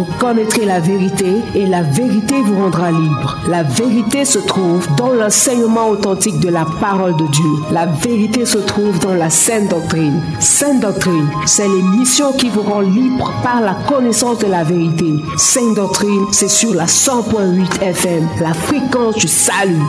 vous connaîtrez la vérité et la vérité vous rendra libre. La vérité se trouve dans l'enseignement authentique de la parole de Dieu. La vérité se trouve dans la sainte doctrine. Sainte doctrine, c'est l'émission qui vous rend libre par la connaissance de la vérité. Sainte doctrine, c'est sur la 100.8 FM, la fréquence du salut.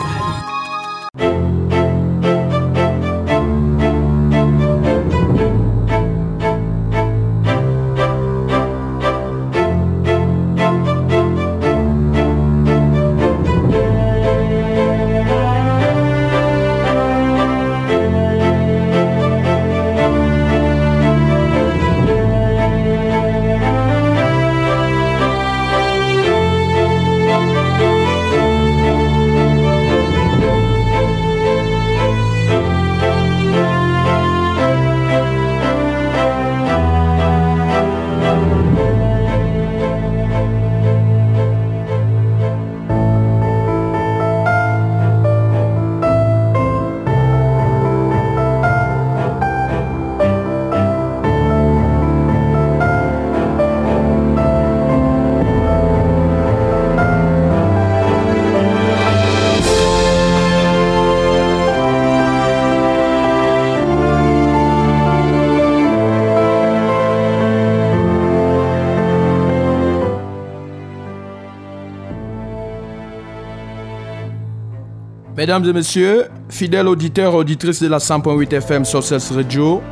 Mesdames et messieurs, fidèles auditeurs et auditrices de la 100.8 FM Sources Radio,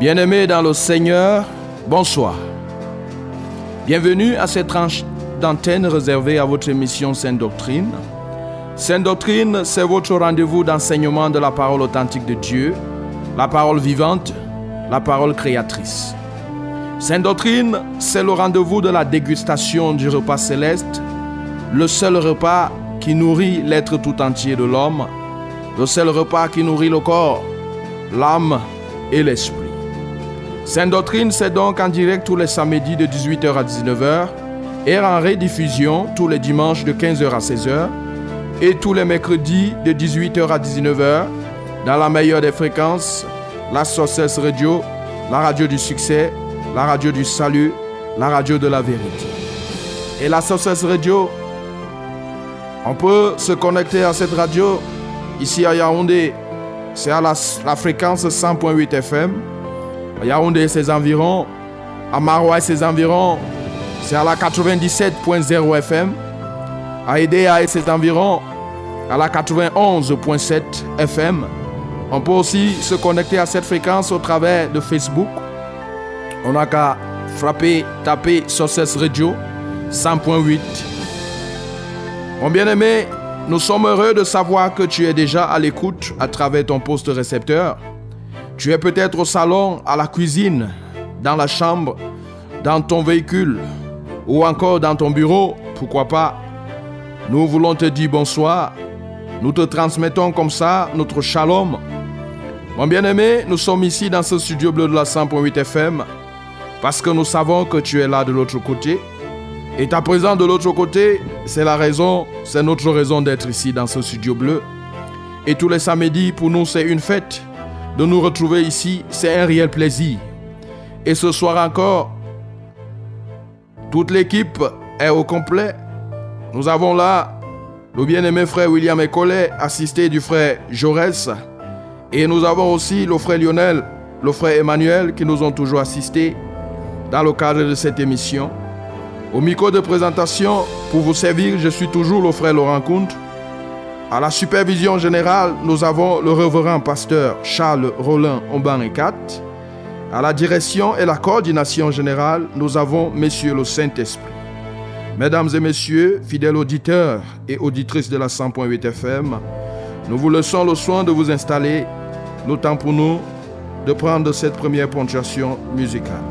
bien-aimés dans le Seigneur, bonsoir. Bienvenue à cette tranche d'antenne réservée à votre émission Sainte Doctrine. Sainte Doctrine, c'est votre rendez-vous d'enseignement de la parole authentique de Dieu, la parole vivante, la parole créatrice. Sainte Doctrine, c'est le rendez-vous de la dégustation du repas céleste, le seul repas qui nourrit l'être tout entier de l'homme, le seul repas qui nourrit le corps, l'âme et l'esprit. Sainte Doctrine, c'est donc en direct tous les samedis de 18h à 19h et en rediffusion tous les dimanches de 15h à 16h et tous les mercredis de 18h à 19h dans la meilleure des fréquences, la Sources Radio, la radio du succès, la radio du salut, la radio de la vérité. Et la Sources Radio, on peut se connecter à cette radio ici à Yaoundé. C'est à la, fréquence 100.8 FM. À Yaoundé et ses environs. À Marois et ses environs. C'est à la 97.0 FM. À Edea et ses environs. À la 91.7 FM. On peut aussi se connecter à cette fréquence au travers de Facebook. On n'a qu'à frapper, taper Sources Radio 100.8 mon bien-aimé, nous sommes heureux de savoir que tu es déjà à l'écoute à travers ton poste récepteur. Tu es peut-être au salon, à la cuisine, dans la chambre, dans ton véhicule ou encore dans ton bureau, pourquoi pas. Nous voulons te dire bonsoir. Nous te transmettons comme ça notre shalom. Mon bien-aimé, nous sommes ici dans ce studio bleu de la 100.8 FM parce que nous savons que tu es là de l'autre côté et ta présence de l'autre côté, c'est la raison, c'est notre raison d'être ici dans ce studio bleu. Et tous les samedis, pour nous, c'est une fête. De nous retrouver ici, c'est un réel plaisir. Et ce soir encore, toute l'équipe est au complet. Nous avons là le bien-aimé frère William Ecollet, assisté du frère Jaurès. Et nous avons aussi le frère Lionel, le frère Emmanuel, qui nous ont toujours assistés dans le cadre de cette émission. Au micro de présentation, pour vous servir, je suis toujours le frère Laurent Kunt. À la supervision générale, nous avons le révérend pasteur Charles Rollin Omban 4. À la direction et la coordination générale, nous avons Monsieur le Saint-Esprit. Mesdames et messieurs, fidèles auditeurs et auditrices de la 100.8 FM, nous vous laissons le soin de vous installer, le temps pour nous de prendre cette première ponctuation musicale.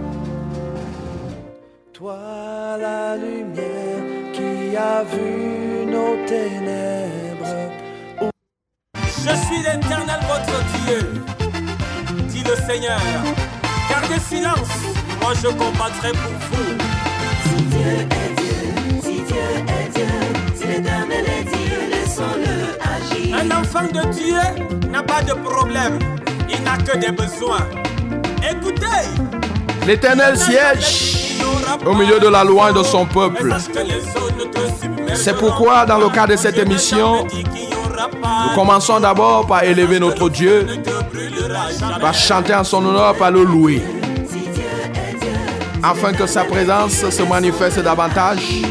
A vu nos ténèbres. Je suis l'éternel votre Dieu, dit le Seigneur. Gardez silence, moi je combattrai pour vous. Si Dieu est Dieu, si Dieu est Dieu, si l'éternel est Dieu, laissons-le agir. Un enfant de Dieu n'a pas de problème, il n'a que des besoins. Écoutez, l'éternel siège au milieu de la loi et de son peuple. C'est pourquoi, dans le cadre de cette émission, nous commençons d'abord par élever notre Dieu, par chanter en son honneur, par le louer, afin que sa présence se manifeste davantage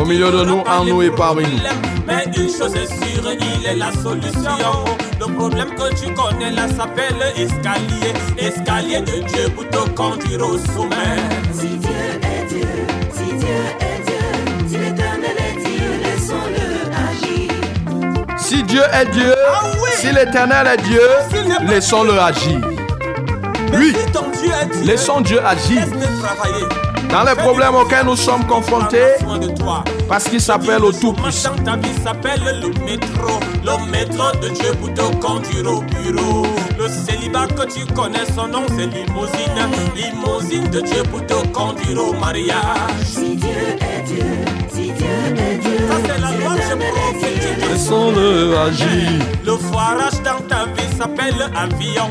au milieu de nous, en nous et parmi nous. Mais une chose est sûre, il est la solution. Le problème que tu connais là s'appelle escalier. Escalier de Dieu pour te conduire au sommet. Si Dieu est Dieu, si Dieu est Dieu, si l'éternel est Dieu, laissons-le agir. Si Dieu est Dieu, Ah oui. si l'éternel est Dieu, laissons-le agir. Oui. si ton Dieu est Dieu, Laissons Dieu agir laisse-le travailler. Dans les problèmes auxquels nous sommes confrontés parce qu'il s'appelle au Le Tout-Puissant. chômage dans ta vie s'appelle le métro. Le métro de Dieu pour te conduire au bureau. Le célibat que tu connais, son nom c'est limousine. Limousine de Dieu pour te conduire au mariage. Si Dieu est Dieu, si Dieu est Dieu, Ça c'est la loi que je prophétise. Laissons-le agir. Le foirage dans ta vie s'appelle avion.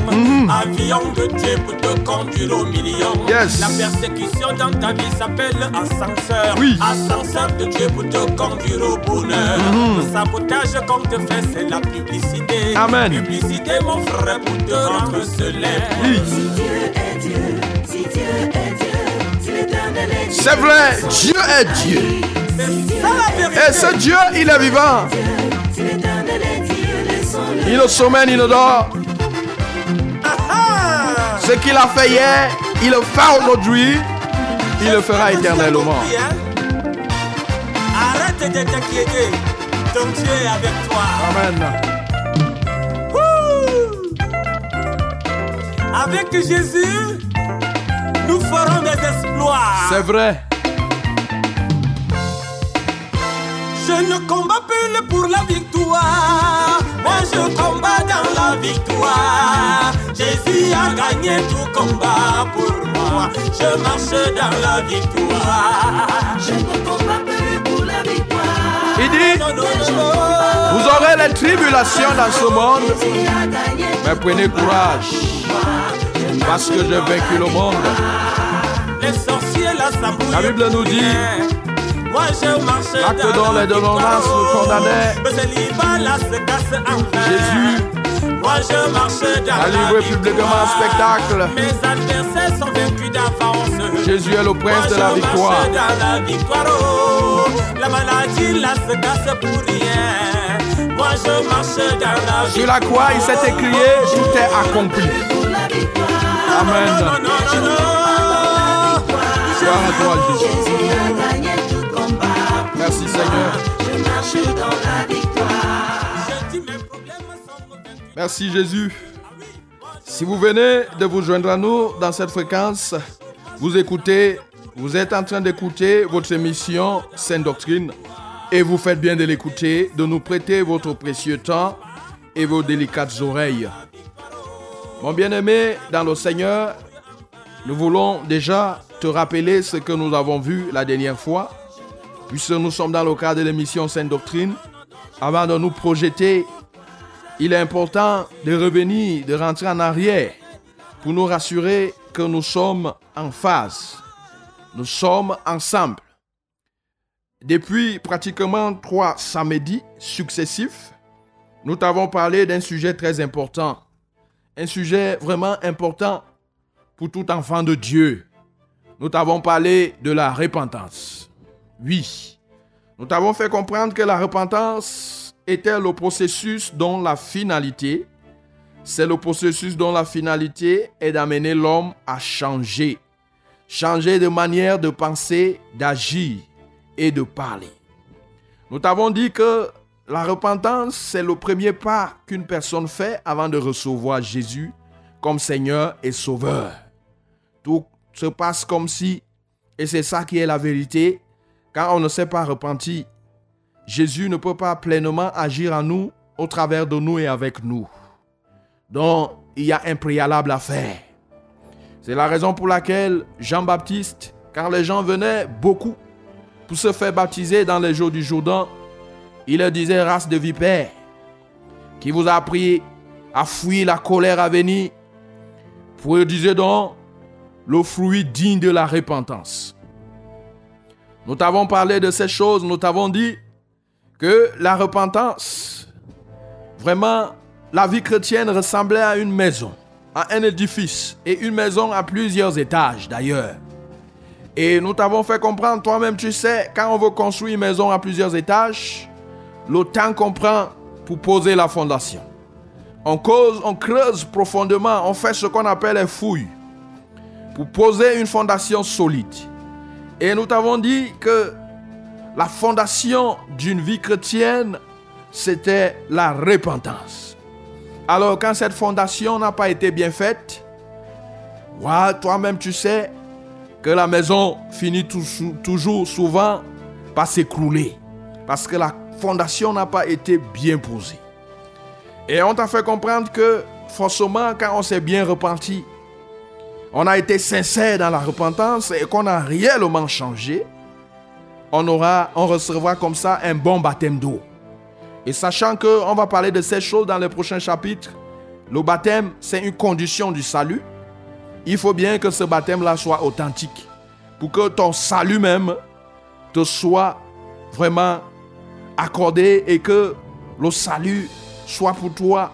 Avion de Dieu pour te conduire au million. Yes. La persécution dans ta vie s'appelle ascenseur. Oui. Ascenseur de Dieu pour te conduire au bonheur. Le sabotage qu'on te fait, c'est la publicité. Amen. Publicité, mon frère, pour te rendre célèbre. Oui. si Dieu est Dieu, si Dieu est Dieu, si l'éternel est Dieu, C'est vrai, Dieu est Dieu. Et ce Dieu, il est vivant. Il ne sommeille, il ne dort. Ce qu'il a fait hier, il le fait aujourd'hui. Il le fera éternellement. Arrête de t'inquiéter. Ton Dieu est avec toi. Amen. Avec Jésus, nous ferons des exploits. C'est vrai. Je ne combats plus pour la victoire. Moi, je combats dans la victoire. Jésus a gagné tout combat pour moi. Je marche dans la victoire. Je ne combats plus pour la victoire. Il dit, Non, non, non. vous aurez les tribulations dans ce monde, mais prenez courage, parce que j'ai vaincu le monde. La Bible nous dit, Moi je marche dans les nous. Mais se casse en vain. Jésus Moi je marche dans a la livré publiquement un spectacle. Mes adversaires sont vaincus d'avance. Jésus est le prince de la Moi, je victoire. marche dans la victoire. oh. La maladie là se casse pour rien. Moi je marche dans la victoire. Sur la croix, il s'est écrié, tout est accompli. Amen. Gloire à toi, Jésus. Merci, Seigneur. Merci, Jésus. Si vous venez de vous joindre à nous dans cette fréquence, vous écoutez, vous êtes en train d'écouter votre émission Sainte Doctrine et vous faites bien de l'écouter, de nous prêter votre précieux temps et vos délicates oreilles. Mon bien-aimé dans le Seigneur, nous voulons déjà te rappeler ce que nous avons vu la dernière fois, puisque nous sommes dans le cadre de l'émission Sainte Doctrine, avant de nous projeter il est important de revenir, de rentrer en arrière pour nous rassurer que nous sommes en phase. Nous sommes ensemble. Depuis pratiquement trois samedis successifs, nous t'avons parlé d'un sujet très important. Un sujet vraiment important pour tout enfant de Dieu. Nous t'avons parlé de la repentance. Oui, nous t'avons fait comprendre que la repentance était le processus dont la finalité, c'est le processus dont la finalité est d'amener l'homme à changer. Changer de manière de penser, d'agir et de parler. Nous t'avons dit que la repentance, c'est le premier pas qu'une personne fait avant de recevoir Jésus comme Seigneur et Sauveur. Tout se passe comme si, et c'est ça qui est la vérité, quand on ne s'est pas repenti, Jésus ne peut pas pleinement agir en nous, au travers de nous et avec nous. Donc, il y a un préalable à faire. C'est la raison pour laquelle Jean-Baptiste, quand les gens venaient beaucoup pour se faire baptiser dans les jours du Jourdain, il leur disait race de vipères, qui vous a appris à fuir la colère à venir. Disait donc, le fruit digne de la repentance. Nous t'avons parlé de ces choses, nous t'avons dit que la repentance, vraiment, la vie chrétienne ressemblait à une maison, à un édifice, et une maison à plusieurs étages d'ailleurs. Et nous t'avons fait comprendre, toi-même tu sais, quand on veut construire une maison à plusieurs étages, le temps qu'on prend pour poser la fondation. On cause, on creuse profondément, on fait ce qu'on appelle les fouilles pour poser une fondation solide. Et nous t'avons dit que la fondation d'une vie chrétienne, c'était la repentance. Alors quand cette fondation n'a pas été bien faite, toi-même tu sais que la maison finit toujours souvent par s'écrouler. Parce que la fondation n'a pas été bien posée. Et on t'a fait comprendre que forcément quand on s'est bien repenti, on a été sincère dans la repentance et qu'on a réellement changé, on, aura, on recevra comme ça un bon baptême d'eau. Et sachant qu'on va parler de ces choses dans les prochains chapitres, le baptême, c'est une condition du salut. Il faut bien que ce baptême-là soit authentique. Pour que ton salut même te soit vraiment accordé et que le salut soit pour toi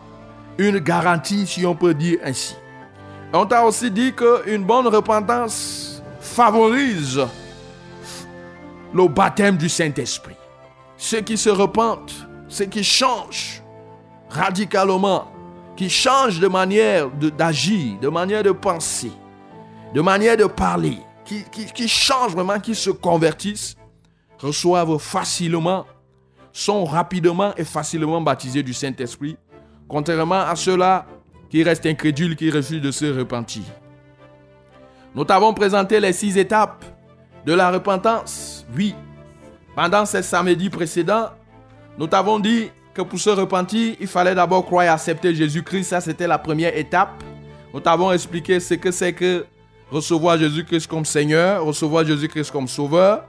une garantie, si on peut dire ainsi. On t'a aussi dit qu'une bonne repentance favorise le baptême du Saint-Esprit. Ceux qui se repentent, ceux qui changent radicalement, qui changent de manière d'agir, de, manière de penser, de manière de parler, qui, qui changent vraiment, qui se convertissent, reçoivent facilement, sont rapidement et facilement baptisés du Saint-Esprit, contrairement à ceux-là qui restent incrédules, qui refusent de se repentir. Nous t'avons présenté les six étapes de la repentance. Oui, pendant ces samedis précédents, nous t'avons dit que pour se repentir, il fallait d'abord croire et accepter Jésus-Christ. Ça, c'était la première étape. Nous t'avons expliqué ce que c'est que recevoir Jésus-Christ comme Seigneur, recevoir Jésus-Christ comme Sauveur.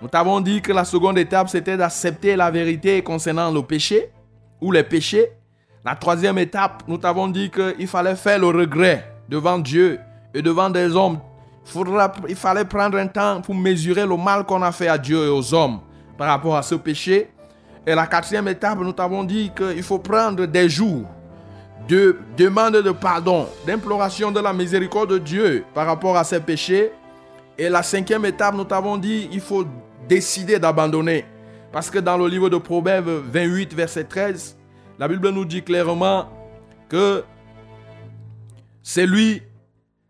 Nous t'avons dit que la seconde étape, c'était d'accepter la vérité concernant le péché ou les péchés. La troisième étape, nous t'avons dit qu'il fallait faire le regret devant Dieu et devant des hommes. il fallait prendre un temps pour mesurer le mal qu'on a fait à Dieu et aux hommes par rapport à ce péché. Et la quatrième étape, nous t'avons dit qu'il faut prendre des jours de demande de pardon, d'imploration de la miséricorde de Dieu par rapport à ces péchés. Et la cinquième étape, nous t'avons dit, il faut décider d'abandonner. Parce que dans le livre de Proverbes 28, verset 13, la Bible nous dit clairement que c'est lui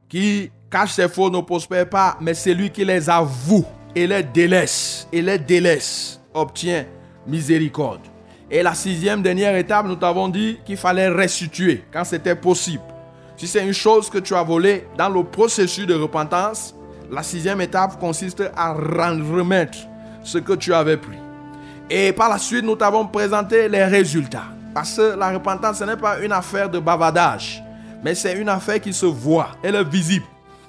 qui cache ses faux ne prospère pas, mais c'est lui qui les avoue et les délaisse, et les délaisse, obtient miséricorde. Et la sixième dernière étape, nous t'avons dit qu'il fallait restituer quand c'était possible. Si c'est une chose que tu as volée dans le processus de repentance, la sixième étape consiste à remettre ce que tu avais pris. Et par la suite, nous t'avons présenté les résultats. Parce que la repentance, ce n'est pas une affaire de bavardage, mais c'est une affaire qui se voit, elle est visible.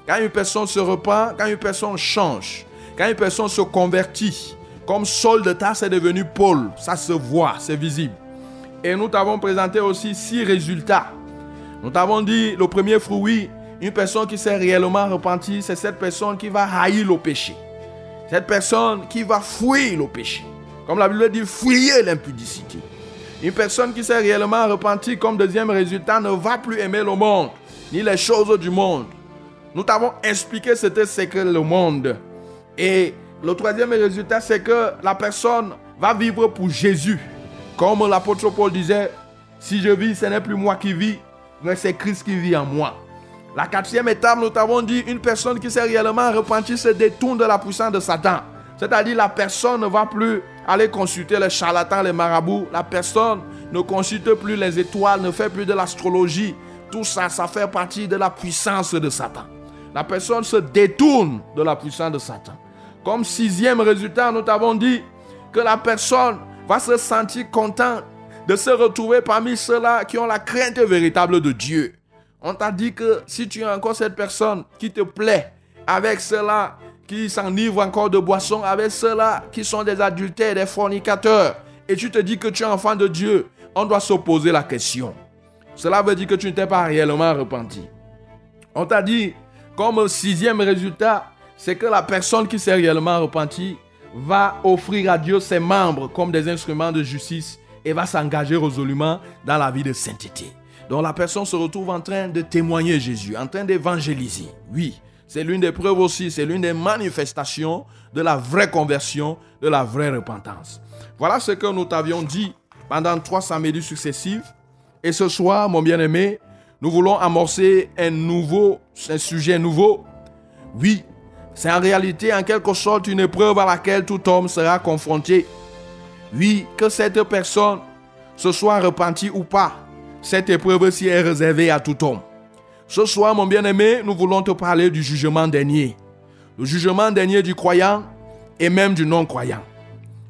Quand une personne se repent, quand une personne change, quand une personne se convertit, comme Saul de Tarse est devenu Paul, ça se voit, c'est visible. Et nous t'avons présenté aussi six résultats. Nous t'avons dit, le premier fruit, une personne qui s'est réellement repentie, c'est cette personne qui va haïr le péché. Cette personne qui va fuir le péché. Comme la Bible dit, fuyez l'impudicité. Une personne qui s'est réellement repentie comme deuxième résultat ne va plus aimer le monde, ni les choses du monde. Nous t'avons expliqué ce que c'est que le monde. Et le troisième résultat, c'est que la personne va vivre pour Jésus. Comme l'apôtre Paul disait, si je vis, ce n'est plus moi qui vis, mais c'est Christ qui vit en moi. La quatrième étape, nous t'avons dit, une personne qui s'est réellement repentie se détourne de la puissance de Satan. C'est-à-dire la personne ne va plus aller consulter les charlatans, les marabouts. La personne ne consulte plus les étoiles, ne fait plus de l'astrologie. Tout ça, ça fait partie de la puissance de Satan. La personne se détourne de la puissance de Satan. Comme sixième résultat, nous t'avons dit que la personne va se sentir contente de se retrouver parmi ceux-là qui ont la crainte véritable de Dieu. On t'a dit que si tu as encore cette personne qui te plaît, avec ceux-là qui s'enivrent encore de boissons, avec ceux-là qui sont des adultères, des fornicateurs, et tu te dis que tu es enfant de Dieu, on doit se poser la question. Cela veut dire que tu ne t'es pas réellement repenti. On t'a dit Comme sixième résultat, c'est que la personne qui s'est réellement repentie va offrir à Dieu ses membres comme des instruments de justice et va s'engager résolument dans la vie de sainteté. Donc la personne se retrouve en train de témoigner Jésus, en train d'évangéliser. Oui, c'est l'une des preuves aussi, c'est l'une des manifestations de la vraie conversion, de la vraie repentance. Voilà ce que nous t'avions dit pendant trois samedis successifs. Et ce soir, mon bien-aimé, nous voulons amorcer un nouveau, un sujet nouveau. Oui, c'est en réalité en quelque sorte une épreuve à laquelle tout homme sera confronté. Oui, que cette personne se soit repentie ou pas, cette épreuve-ci est réservée à tout homme. Ce soir, mon bien-aimé, nous voulons te parler du jugement dernier. Le jugement dernier du croyant et même du non-croyant.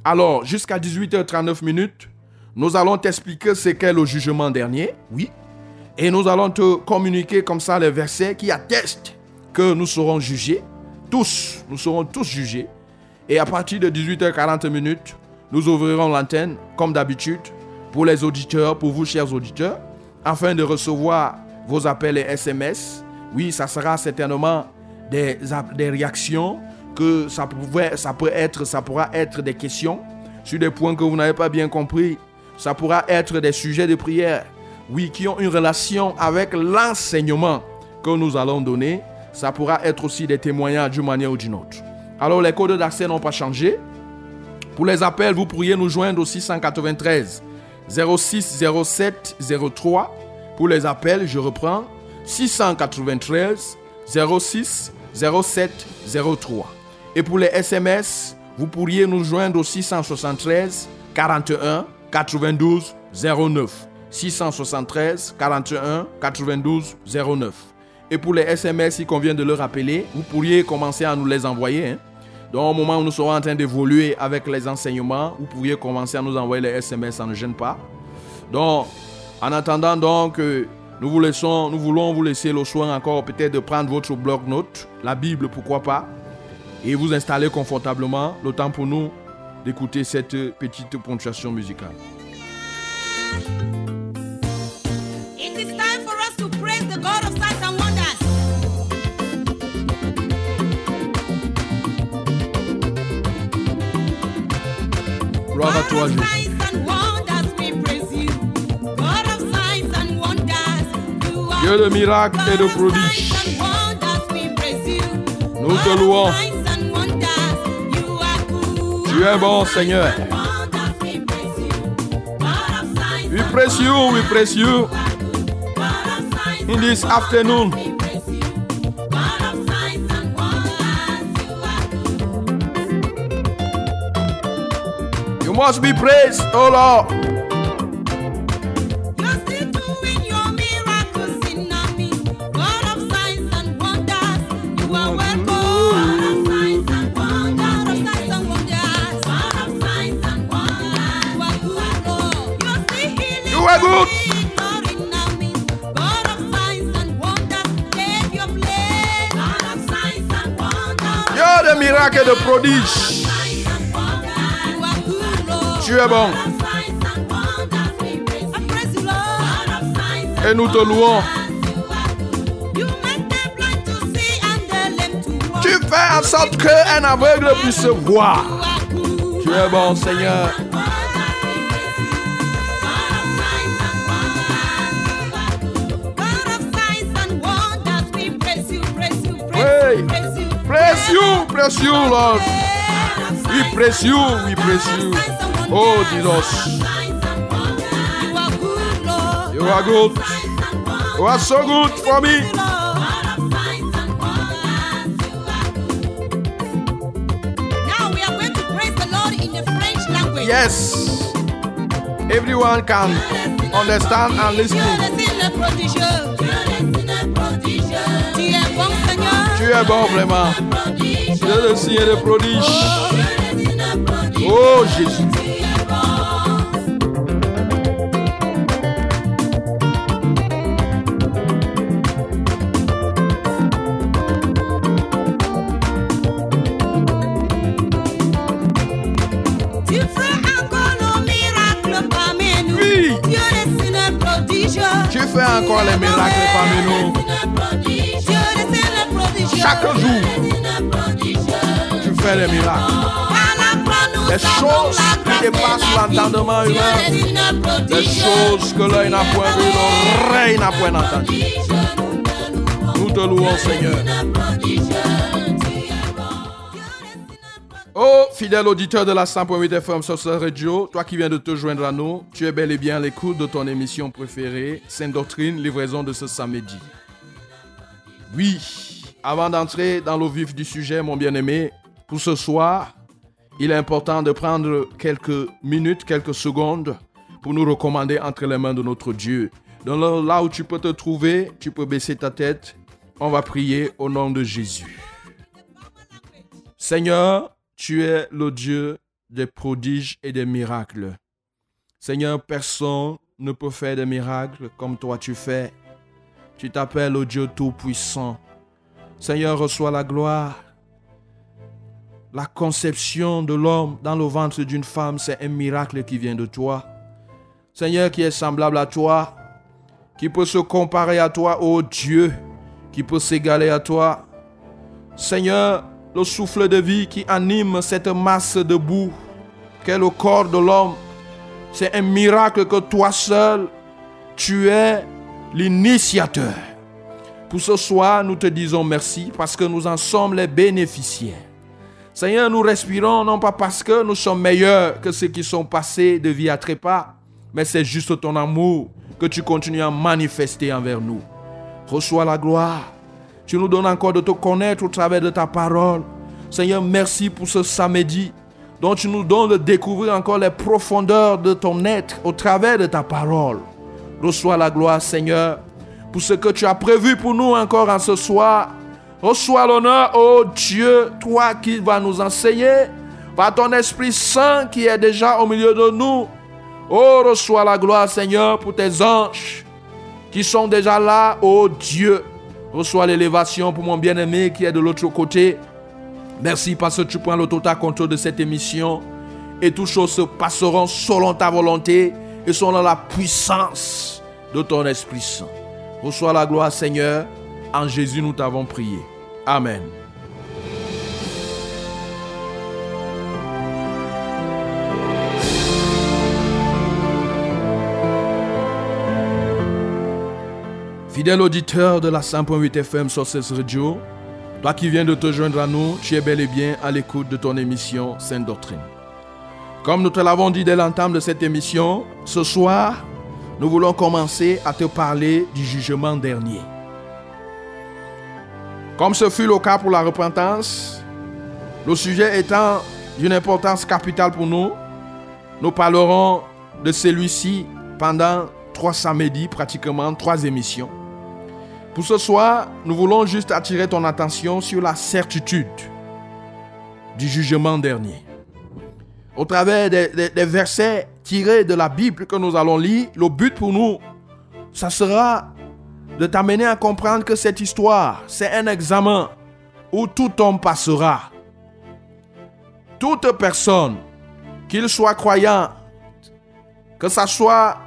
Alors, jusqu'à 18h39 minutes, nous allons t'expliquer ce qu'est le jugement dernier, oui. Et nous allons te communiquer comme ça les versets qui attestent que nous serons jugés. Tous, nous serons tous jugés. Et à partir de 18h40 minutes, nous ouvrirons l'antenne, comme d'habitude, pour les auditeurs, pour vous, chers auditeurs, afin de recevoir vos appels et SMS. Oui, ça sera certainement des, des réactions que ça, pouvait, ça peut être, ça pourra être des questions sur des points que vous n'avez pas bien compris. Ça pourra être des sujets de prière, oui, qui ont une relation avec l'enseignement que nous allons donner. Ça pourra être aussi des témoignages d'une manière ou d'une autre. Alors, les codes d'accès n'ont pas changé. Pour les appels, vous pourriez nous joindre au 693 06 07 03. Pour les appels, je reprends 693 06 07 03. Et pour les SMS, vous pourriez nous joindre au 673 41 92 09. 673 41 92 09. Et pour les SMS, il convient de le rappeler, vous pourriez commencer à nous les envoyer. Hein. Donc au moment où nous serons en train d'évoluer avec les enseignements, vous pourriez commencer à nous envoyer les SMS, ça ne gêne pas. Donc, en attendant donc, euh, nous vous laissons, nous voulons vous laisser le soin encore peut-être de prendre votre bloc-notes, la Bible, pourquoi pas, et vous installer confortablement, le temps pour nous d'écouter cette petite ponctuation musicale. It is time for us to praise the God of signs and wonders. Gloire à toi, Jésus. De miracles et de prodiges. Nous te louons. Tu es bon, Seigneur. We praise you. We praise you, in this afternoon. You must be praised, oh Lord. To see and the lame to walk. Tu fais en sorte qu'un aveugle puisse voir. Tu es bon, Seigneur. Bless you, Lord. We praise you, we praise you. Oh, Jesus. You are good, You are good. You are so good for me. Now we are going to praise the Lord in the French language. Yes. Everyone can understand and listen. Tu es bon vraiment. Prodige. Dieu le signe de prodige. Tu es. Oh Jésus. Tu es. Tu fais encore le miracle parmi nous. Oui. Dieu est signe prodigieux. Tu fais encore les miracles parmi nous. Chaque jour, tu fais des miracles. Des choses qui dépassent l'entendement humain. Des choses que l'œil n'a point vues, l'oreille n'a point entendu. Nous te louons, Seigneur. Oh, fidèle auditeur de la 100.8 FM sur ce radio, toi qui viens de te joindre à nous, tu es bel et bien à l'écoute de ton émission préférée, Sainte Doctrine, livraison de ce samedi. Oui, avant d'entrer dans le vif du sujet, mon bien-aimé, pour ce soir, il est important de prendre quelques minutes, quelques secondes pour nous recommander entre les mains de notre Dieu. Donc là où tu peux te trouver, tu peux baisser ta tête. On va prier au nom de Jésus. Seigneur, tu es le Dieu des prodiges et des miracles. Seigneur, personne ne peut faire des miracles comme toi tu fais. Tu t'appelles le Dieu Tout-Puissant. Seigneur, reçois la gloire. La conception de l'homme dans le ventre d'une femme, c'est un miracle qui vient de toi. Seigneur, qui est semblable à toi, qui peut se comparer à toi, ô Dieu, qui peut s'égaler à toi. Seigneur, le souffle de vie qui anime cette masse de boue qu'est le corps de l'homme, c'est un miracle que toi seul, tu es l'initiateur. Pour ce soir, nous te disons merci parce que nous en sommes les bénéficiaires. Seigneur, nous respirons non pas parce que nous sommes meilleurs que ceux qui sont passés de vie à trépas, mais c'est juste ton amour que tu continues à manifester envers nous. Reçois la gloire. Tu nous donnes encore de te connaître au travers de ta parole. Seigneur, merci pour ce samedi dont tu nous donnes de découvrir encore les profondeurs de ton être au travers de ta parole. Reçois la gloire, Seigneur, pour ce que tu as prévu pour nous encore en ce soir. Reçois l'honneur, ô Dieu, toi qui vas nous enseigner par ton Esprit Saint qui est déjà au milieu de nous. Oh, reçois la gloire, Seigneur, pour tes anges qui sont déjà là, ô Dieu. Reçois l'élévation pour mon bien-aimé qui est de l'autre côté. Merci parce que tu prends le total contrôle de cette émission et toutes choses se passeront selon ta volonté et selon la puissance de ton Esprit Saint. Reçois la gloire, Seigneur. En Jésus, nous t'avons prié. Amen. Fidèle auditeur de la 100.8 FM sur radio, toi qui viens de te joindre à nous, tu es bel et bien à l'écoute de ton émission Sainte Doctrine. Comme nous te l'avons dit dès l'entame de cette émission, ce soir, nous voulons commencer à te parler du jugement dernier. Comme ce fut le cas pour la repentance, le sujet étant d'une importance capitale pour nous, nous parlerons de celui-ci pendant trois samedis, pratiquement trois émissions. Pour ce soir, nous voulons juste attirer ton attention sur la certitude du jugement dernier. Au travers des, versets tirés de la Bible que nous allons lire, le but pour nous, ça sera de t'amener à comprendre que cette histoire, c'est un examen où tout homme passera. Toute personne, qu'il soit croyant, que ça soit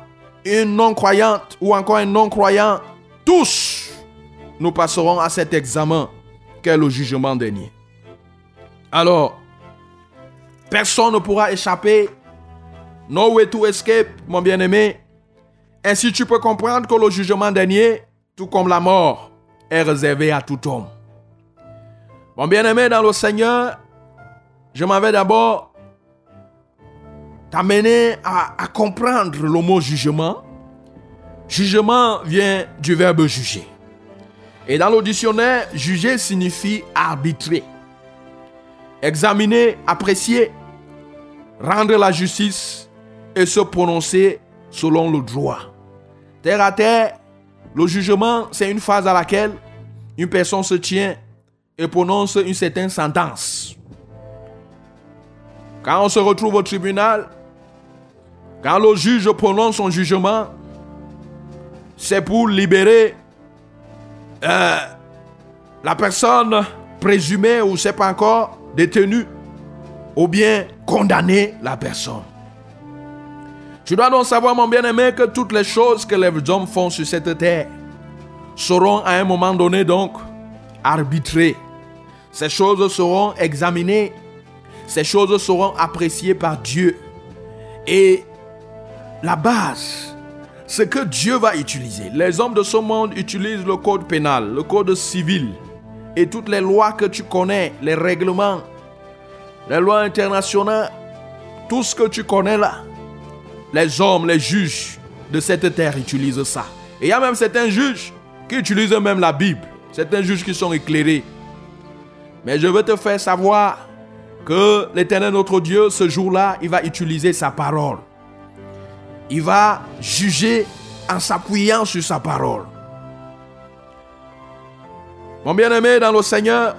une non-croyante ou encore un non-croyant, tous nous passerons à cet examen qu'est le jugement dernier. Alors, personne ne pourra échapper. No way to escape, mon bien-aimé. Ainsi, tu peux comprendre que le jugement dernier, tout comme la mort, est réservé à tout homme. Mon bien-aimé dans le Seigneur, je m'en vais d'abord t'amener à, comprendre le mot jugement. Jugement vient du verbe juger. Et dans le juger signifie arbitrer, examiner, apprécier, rendre la justice et se prononcer selon le droit. Terre à terre, le jugement, c'est une phase à laquelle une personne se tient et prononce une certaine sentence. Quand on se retrouve au tribunal, quand le juge prononce son jugement, c'est pour libérer euh, la personne présumée ou c'est pas encore détenue ou bien condamner la personne. Tu dois donc savoir, mon bien-aimé, que toutes les choses que les hommes font sur cette terre seront à un moment donné donc arbitrées Ces choses seront examinées. Ces choses seront appréciées par Dieu. Et la base, ce que Dieu va utiliser. Les hommes de ce monde utilisent le code pénal, le code civil et toutes les lois que tu connais, les règlements, les lois internationales, tout ce que tu connais là. Les hommes, les juges de cette terre utilisent ça. Et il y a même certains juges qui utilisent même la Bible. Certains juges qui sont éclairés. Mais je veux te faire savoir que l'Éternel notre Dieu, ce jour-là, il va utiliser sa parole. Il va juger en s'appuyant sur sa parole. Mon bien-aimé dans le Seigneur,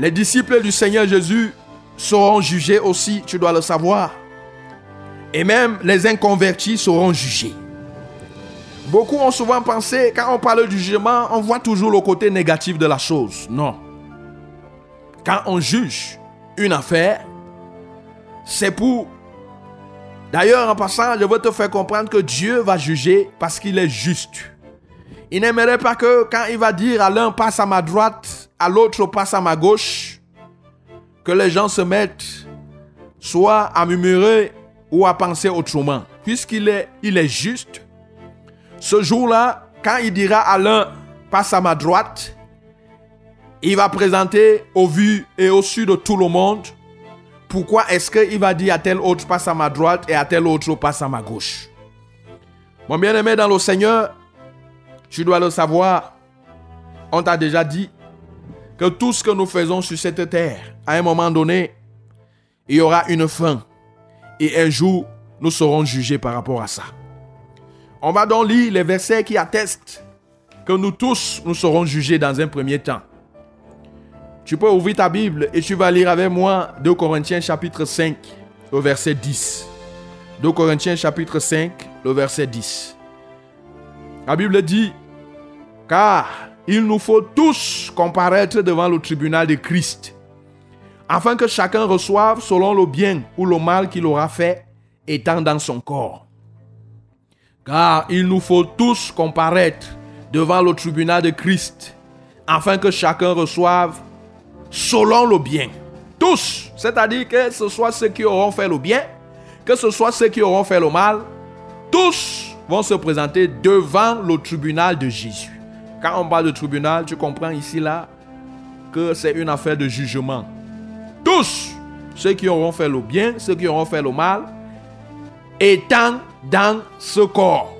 les disciples du Seigneur Jésus seront jugés aussi, tu dois le savoir. Et même les inconvertis seront jugés. Beaucoup ont souvent pensé, quand on parle du jugement, on voit toujours le côté négatif de la chose. Non. Quand on juge une affaire, c'est pour... D'ailleurs, en passant, je veux te faire comprendre que Dieu va juger parce qu'il est juste. Il n'aimerait pas que quand il va dire à l'un passe à ma droite, à l'autre passe à ma gauche, que les gens se mettent soit à murmurer ou à penser autrement. Puisqu'il est, il est juste, ce jour-là, quand il dira à l'un passe à ma droite, il va présenter au vu et au su de tout le monde pourquoi est-ce qu'il va dire à tel autre passe à ma droite et à tel autre passe à ma gauche. Mon bien-aimé dans le Seigneur, tu dois le savoir, on t'a déjà dit que tout ce que nous faisons sur cette terre, à un moment donné, il y aura une fin. Et un jour, nous serons jugés par rapport à ça. On va donc lire les versets qui attestent que nous tous, nous serons jugés dans un premier temps. Tu peux ouvrir ta Bible et tu vas lire avec moi 2 Corinthiens chapitre 5, le verset 10. 2 Corinthiens chapitre 5, le verset 10. La Bible dit, car il nous faut tous comparaître devant le tribunal de Christ, afin que chacun reçoive selon le bien ou le mal qu'il aura fait, étant dans son corps. Car il nous faut tous comparaître devant le tribunal de Christ, afin que chacun reçoive selon le bien. Tous, c'est-à-dire que ce soit ceux qui auront fait le bien, que ce soit ceux qui auront fait le mal, tous vont se présenter devant le tribunal de Jésus. Quand on parle de tribunal, tu comprends ici là que c'est une affaire de jugement. Tous, ceux qui auront fait le bien, ceux qui auront fait le mal, étant dans ce corps.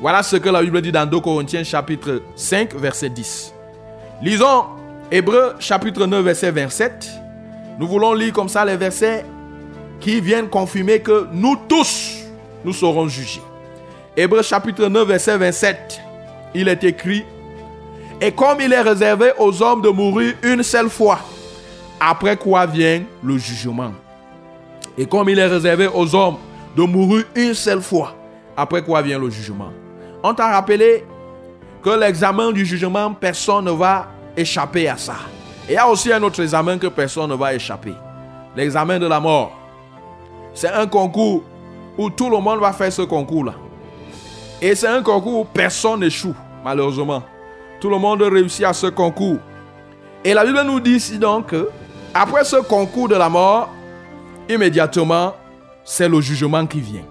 Voilà ce que la Bible dit dans 2 Corinthiens chapitre 5 verset 10. Lisons Hébreux chapitre 9 verset 27. Nous voulons lire comme ça les versets qui viennent confirmer que nous tous, nous serons jugés. Hébreux chapitre 9 verset 27. Il est écrit, et comme il est réservé aux hommes de mourir une seule fois, après quoi vient le jugement. Et comme il est réservé aux hommes de mourir une seule fois, après quoi vient le jugement. On t'a rappelé que l'examen du jugement, personne ne va échapper à ça. Et il y a aussi un autre examen que personne ne va échapper. L'examen de la mort. C'est un concours où tout le monde va faire ce concours-là. Et c'est un concours où personne n'échoue, malheureusement. Tout le monde réussit à ce concours. Et la Bible nous dit donc après ce concours de la mort, immédiatement, c'est le jugement qui vient.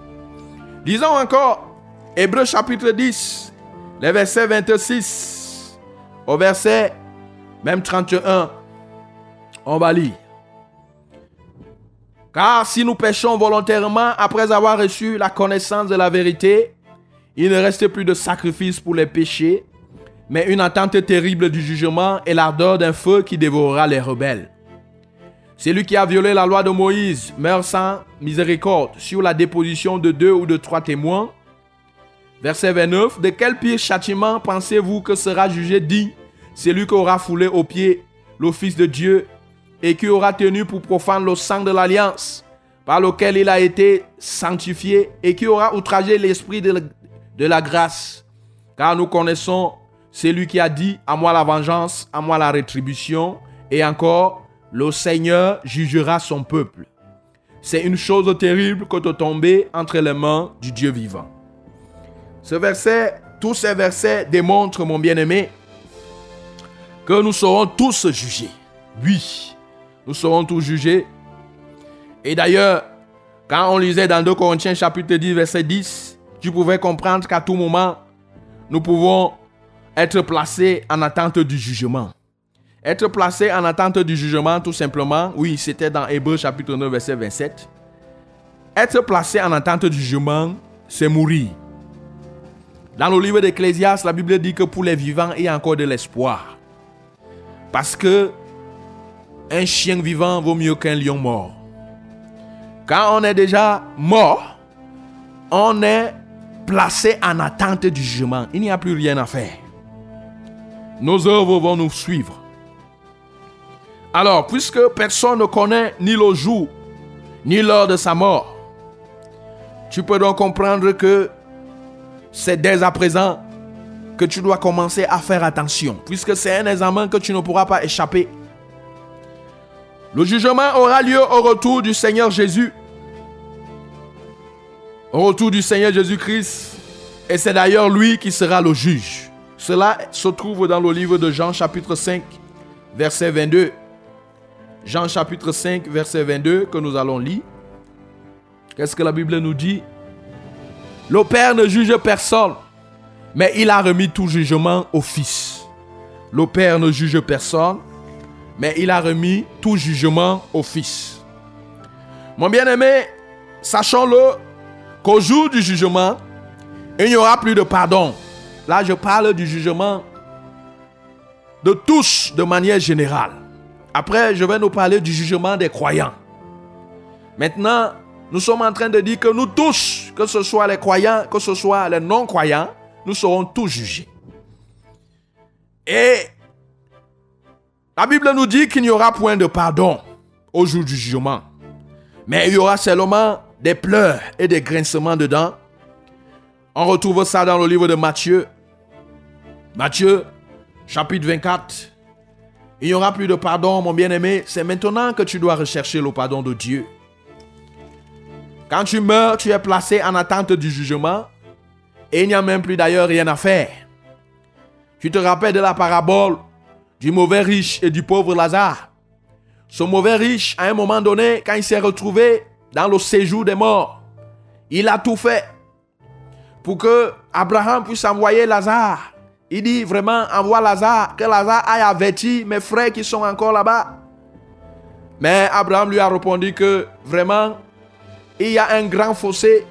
Disons encore, Hébreu chapitre 10, les versets 26 au verset même 31. On va lire. Car si nous péchons volontairement après avoir reçu la connaissance de la vérité, il ne reste plus de sacrifice pour les péchés, mais une attente terrible du jugement et l'ardeur d'un feu qui dévorera les rebelles. Celui qui a violé la loi de Moïse meurt sans miséricorde sur la déposition de deux ou de trois témoins. Verset 29. De quel pire châtiment pensez-vous que sera jugé digne celui qui aura foulé aux pieds Fils de Dieu et qui aura tenu pour profane le sang de l'alliance par lequel il a été sanctifié et qui aura outragé l'esprit de, de la grâce. Car nous connaissons celui qui a dit à moi la vengeance, à moi la rétribution, et encore, le Seigneur jugera son peuple. C'est une chose terrible que de tomber entre les mains du Dieu vivant. Ce verset, tous ces versets démontrent, mon bien-aimé, que nous serons tous jugés. Oui, nous serons tous jugés. Et d'ailleurs, quand on lisait dans 2 Corinthiens chapitre 10, verset 10, tu pouvais comprendre qu'à tout moment, nous pouvons être placés en attente du jugement. Être placé en attente du jugement, tout simplement, oui, c'était dans Hébreu chapitre 9, verset 27. Être placé en attente du jugement, c'est mourir. Dans le livre d'Ecclésias, la Bible dit que pour les vivants, il y a encore de l'espoir. Parce que un chien vivant vaut mieux qu'un lion mort. Quand on est déjà mort, on est placé en attente du jugement. Il n'y a plus rien à faire. Nos œuvres vont nous suivre. Alors, puisque personne ne connaît ni le jour, ni l'heure de sa mort, tu peux donc comprendre que c'est dès à présent que tu dois commencer à faire attention, puisque c'est un examen que tu ne pourras pas échapper. Le jugement aura lieu au retour du Seigneur Jésus. Retour du Seigneur Jésus-Christ. Et c'est d'ailleurs lui qui sera le juge. Cela se trouve dans le livre de Jean chapitre 5, verset 22. Jean chapitre 5, verset 22 que nous allons lire. Qu'est-ce que la Bible nous dit? Le Père ne juge personne, mais il a remis tout jugement au Fils. Le Père ne juge personne, mais il a remis tout jugement au Fils. Mon bien-aimé, sachons-le qu'au jour du jugement, il n'y aura plus de pardon. Là, je parle du jugement de tous de manière générale. Après, je vais nous parler du jugement des croyants. Maintenant, nous sommes en train de dire que nous tous, que ce soit les croyants, que ce soit les non-croyants, nous serons tous jugés. Et la Bible nous dit qu'il n'y aura point de pardon au jour du jugement. Mais il y aura seulement des pleurs et des grincements dedans. On retrouve ça dans le livre de Matthieu. Matthieu, chapitre 24. Il n'y aura plus de pardon, mon bien-aimé. C'est maintenant que tu dois rechercher le pardon de Dieu. Quand tu meurs, tu es placé en attente du jugement. Et il n'y a même plus d'ailleurs rien à faire. Tu te rappelles de la parabole du mauvais riche et du pauvre Lazare. Ce mauvais riche, à un moment donné, quand il s'est retrouvé dans le séjour des morts, il a tout fait pour que Abraham puisse envoyer Lazare. Il dit vraiment, envoie Lazare, que Lazare aille avertir mes frères qui sont encore là-bas. Mais Abraham lui a répondu que vraiment, il y a un grand fossé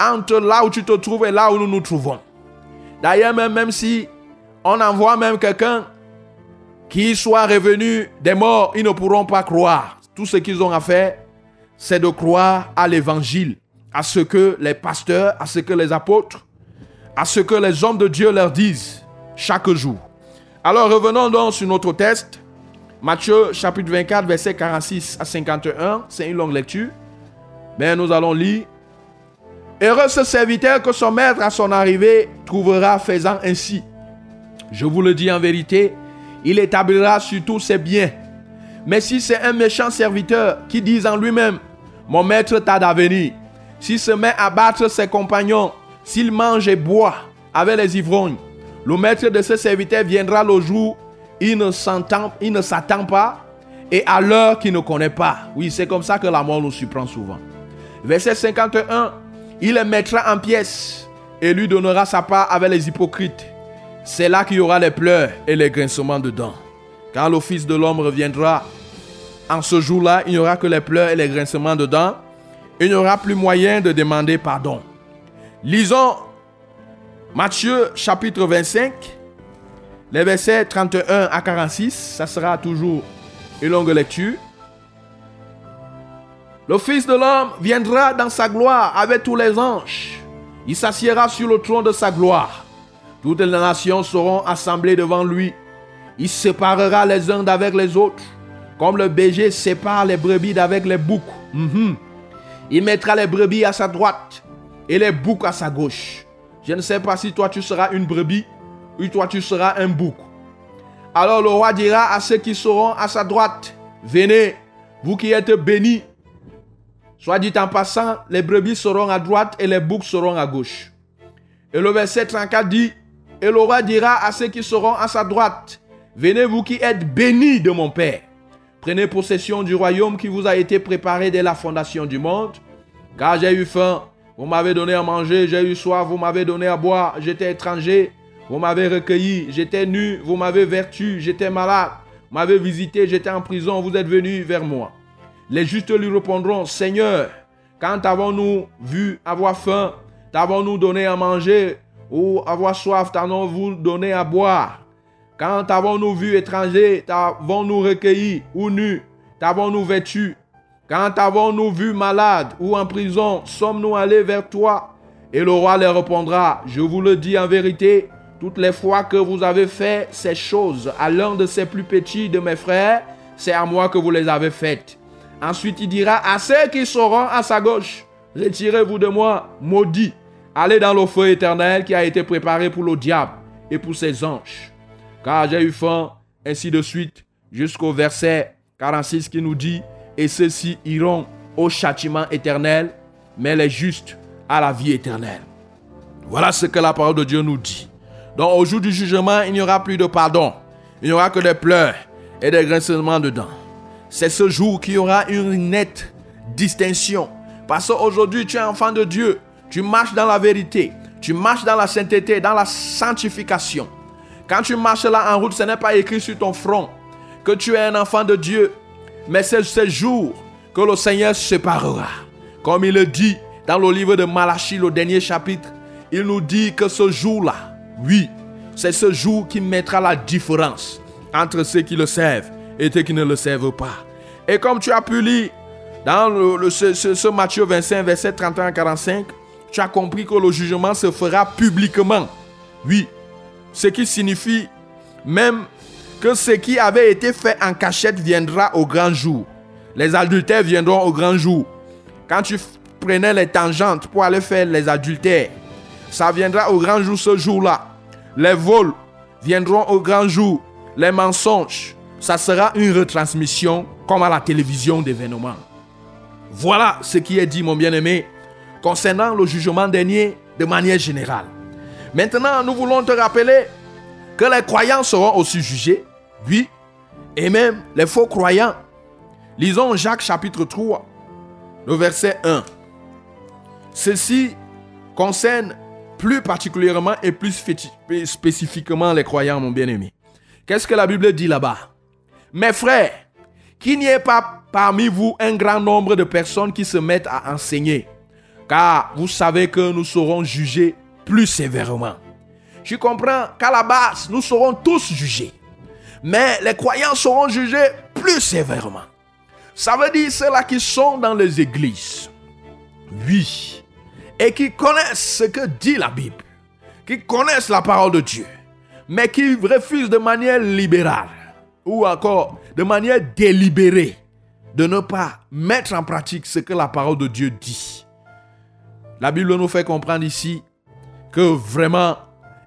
entre là où tu te trouves et là où nous nous trouvons. D'ailleurs, même, même si on envoie même quelqu'un qui soit revenu des morts, ils ne pourront pas croire. Tout ce qu'ils ont à faire, c'est de croire à l'évangile, à ce que les pasteurs, à ce que les apôtres, à ce que les hommes de Dieu leur disent chaque jour. Alors revenons donc sur notre test. Matthieu chapitre 24, verset 46 à 51. C'est une longue lecture. Mais nous allons lire. Heureux ce serviteur que son maître à son arrivée trouvera faisant ainsi. Je vous le dis en vérité, il établira sur tous ses biens. Mais si c'est un méchant serviteur qui dit en lui-même, mon maître tarde à venir, s'il se met à battre ses compagnons, s'il mange et boit avec les ivrognes, le maître de ce serviteur viendra le jour, il ne s'entend, il ne s'attend pas, et à l'heure qu'il ne connaît pas. Oui, c'est comme ça que la mort nous surprend souvent. Verset 51, il les mettra en pièces et lui donnera sa part avec les hypocrites. C'est là qu'il y aura les pleurs et les grincements de dents. Car le Fils de l'homme reviendra. En ce jour-là, il n'y aura que les pleurs et les grincements de dents. Il n'y aura plus moyen de demander pardon. Lisons Matthieu chapitre 25, les versets 31 à 46. Ça sera toujours une longue lecture. Le Fils de l'homme viendra dans sa gloire avec tous les anges. Il s'assiera sur le trône de sa gloire. Toutes les nations seront assemblées devant lui. Il séparera les uns d'avec les autres, comme le berger sépare les brebis d'avec les boucs. Mhm. Il mettra les brebis à sa droite et les boucs à sa gauche. Je ne sais pas si toi tu seras une brebis ou toi tu seras un bouc. Alors le roi dira à ceux qui seront à sa droite, venez, vous qui êtes bénis. Soit dit en passant, les brebis seront à droite et les boucs seront à gauche. Et le verset 34 dit, et le roi dira à ceux qui seront à sa droite, Venez vous qui êtes bénis de mon Père. Prenez possession du royaume qui vous a été préparé dès la fondation du monde. Car j'ai eu faim, vous m'avez donné à manger, j'ai eu soif, vous m'avez donné à boire, j'étais étranger, vous m'avez recueilli, j'étais nu, vous m'avez vertu, j'étais malade, vous m'avez visité, j'étais en prison, vous êtes venu vers moi. Les justes lui répondront, Seigneur, quand avons-nous vu avoir faim, t'avons-nous donné à manger, ou avoir soif, t'avons-nous donné à boire? Quand avons-nous vu étranger, t'avons-nous recueilli, ou nu, t'avons-nous vêtu? Quand avons-nous vu malade ou en prison, sommes-nous allés vers toi? Et le roi leur répondra, je vous le dis en vérité, toutes les fois que vous avez fait ces choses à l'un de ces plus petits de mes frères, c'est à moi que vous les avez faites. Ensuite, il dira à ceux qui seront à sa gauche, retirez-vous de moi, maudits, allez dans le feu éternel qui a été préparé pour le diable et pour ses anges. Car j'ai eu faim, ainsi de suite, jusqu'au verset 46 qui nous dit, et ceux-ci iront au châtiment éternel, mais les justes à la vie éternelle. Voilà ce que la parole de Dieu nous dit. Donc au jour du jugement, il n'y aura plus de pardon. Il n'y aura que des pleurs et des grincements de dents. C'est ce jour qu'il y aura une nette distinction. Parce qu'aujourd'hui, tu es enfant de Dieu. Tu marches dans la vérité. Tu marches dans la sainteté, dans la sanctification. Quand tu marches là en route, ce n'est pas écrit sur ton front que tu es un enfant de Dieu. Mais c'est ce jour que le Seigneur se séparera. Comme il le dit dans le livre de Malachie, le dernier chapitre, il nous dit que ce jour-là, oui, c'est ce jour qui mettra la différence entre ceux qui le servent et ceux qui ne le servent pas. Et comme tu as pu lire dans le, le- ce, ce- ce Matthieu 25, verset 31 à 45, tu as compris que le jugement se fera publiquement. Oui, ce qui signifie même que ce qui avait été fait en cachette viendra au grand jour. Les adultères viendront au grand jour. Quand tu prenais les tangentes pour aller faire les adultères, ça viendra au grand jour ce jour-là. Les vols viendront au grand jour. Les mensonges, ça sera une retransmission comme à la télévision d'événements. Voilà ce qui est dit, mon bien-aimé, concernant le jugement dernier de manière générale. Maintenant, nous voulons te rappeler que les croyants seront aussi jugés, oui, et même les faux croyants. Lisons Jacques chapitre 3, le verset 1. Ceci concerne plus particulièrement et plus spécifiquement les croyants, mon bien-aimé. Qu'est-ce que la Bible dit là-bas? Mes frères, qu'il n'y ait pas parmi vous un grand nombre de personnes qui se mettent à enseigner, car vous savez que nous serons jugés plus sévèrement. Je comprends qu'à la base, nous serons tous jugés, mais les croyants seront jugés plus sévèrement. Ça veut dire ceux-là qui sont dans les églises. Oui. Et qui connaissent ce que dit la Bible. Qui connaissent la parole de Dieu. Mais qui refusent de manière libérale. Ou encore de manière délibérée. De ne pas mettre en pratique ce que la parole de Dieu dit. La Bible nous fait comprendre ici que vraiment,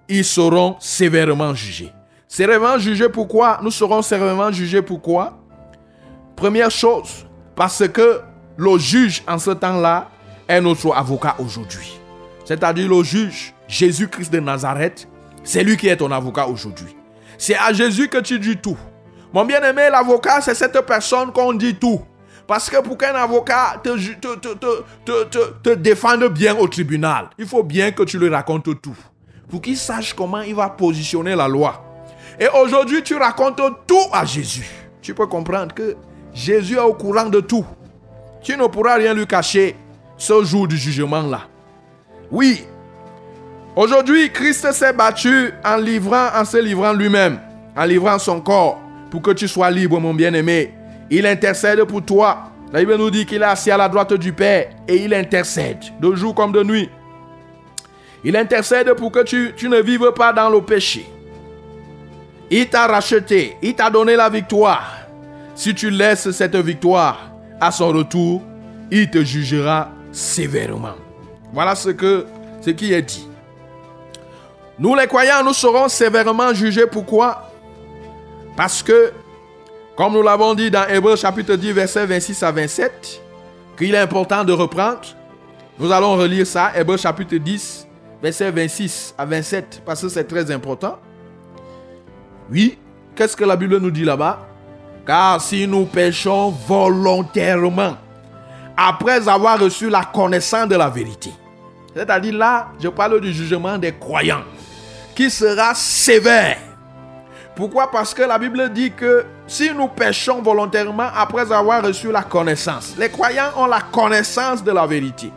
ils seront sévèrement jugés. Sévèrement jugés pourquoi? Nous serons sévèrement jugés pourquoi? Première chose, parce que le juge en ce temps-là est notre avocat aujourd'hui. C'est-à-dire le juge, Jésus-Christ de Nazareth, c'est lui qui est ton avocat aujourd'hui. C'est à Jésus que tu dis tout. Mon bien-aimé, l'avocat, c'est cette personne qu'on dit tout. Parce que pour qu'un avocat te, défende bien au tribunal, il faut bien que tu lui racontes tout. Pour qu'il sache comment il va positionner la loi. Et aujourd'hui, tu racontes tout à Jésus. Tu peux comprendre que Jésus est au courant de tout. Tu ne pourras rien lui cacher ce jour du jugement-là. Oui, aujourd'hui, Christ s'est battu en livrant, en se livrant lui-même, en livrant son corps pour que tu sois libre, mon bien-aimé. Il intercède pour toi. La Bible nous dit qu'il est assis à la droite du Père et il intercède de jour comme de nuit. Il intercède pour que tu, ne vives pas dans le péché. Il t'a racheté, il t'a donné la victoire. Si tu laisses cette victoire à son retour, il te jugera sévèrement. Voilà ce, ce qui est dit. Nous les croyants, nous serons sévèrement jugés. Pourquoi? Parce que, comme nous l'avons dit dans Hébreu chapitre 10, versets 26 à 27, qu'il est important de reprendre. Nous allons relire ça, Hébreu chapitre 10, versets 26 à 27, parce que c'est très important. Oui, qu'est-ce que la Bible nous dit là-bas? Car si nous péchons volontairement, après avoir reçu la connaissance de la vérité, c'est-à-dire là, je parle du jugement des croyants, qui sera sévère. Pourquoi? Parce que la Bible dit que si nous péchons volontairement après avoir reçu la connaissance, les croyants ont la connaissance de la vérité.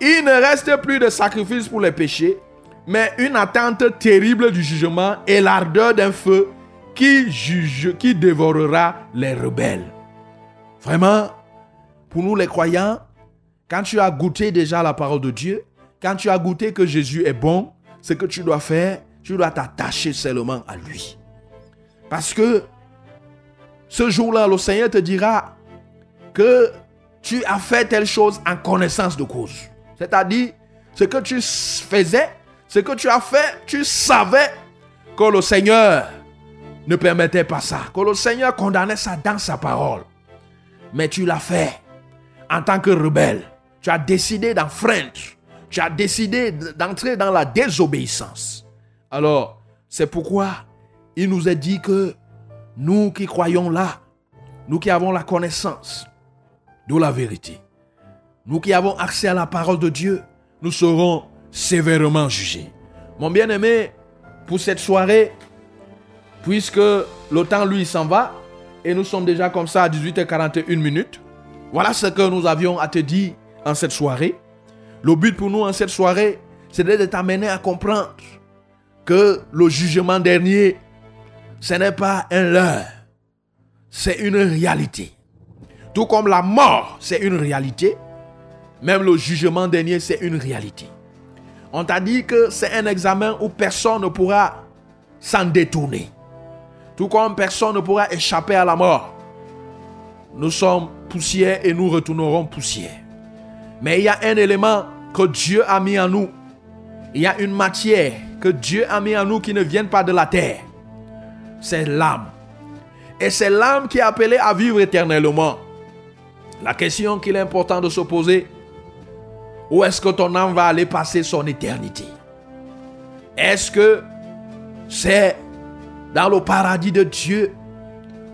Il ne reste plus de sacrifice pour les péchés, mais une attente terrible du jugement et l'ardeur d'un feu qui juge, qui dévorera les rebelles. Vraiment, pour nous les croyants, quand tu as goûté déjà la parole de Dieu, quand tu as goûté que Jésus est bon, ce que tu dois faire, tu dois t'attacher seulement à lui. Parce que ce jour-là, le Seigneur te dira que tu as fait telle chose en connaissance de cause. C'est-à-dire, ce que tu faisais, ce que tu as fait, tu savais que le Seigneur ne permettait pas ça, que le Seigneur condamnait ça dans sa parole. Mais tu l'as fait en tant que rebelle. Tu as décidé d'enfreindre. Tu as décidé d'entrer dans la désobéissance. Alors, c'est pourquoi il nous est dit que nous qui croyons là, nous qui avons la connaissance de la vérité, nous qui avons accès à la parole de Dieu, nous serons sévèrement jugés. Mon bien-aimé, pour cette soirée, puisque le temps lui s'en va, et nous sommes déjà comme ça à 18h41 minutes, voilà ce que nous avions à te dire en cette soirée. Le but pour nous en cette soirée, c'est de t'amener à comprendre que le jugement dernier, ce n'est pas un leurre, c'est une réalité. Tout comme la mort, c'est une réalité, même le jugement dernier, c'est une réalité. On t'a dit que c'est un examen où personne ne pourra s'en détourner. Tout comme personne ne pourra échapper à la mort. Nous sommes poussière et nous retournerons poussière. Mais il y a un élément que Dieu a mis en nous. Il y a une matière que Dieu a mis en nous qui ne vient pas de la terre. C'est l'âme. Et c'est l'âme qui est appelée à vivre éternellement. La question qu'il est important de se poser, où est-ce que ton âme va aller passer son éternité? Est-ce que c'est dans le paradis de Dieu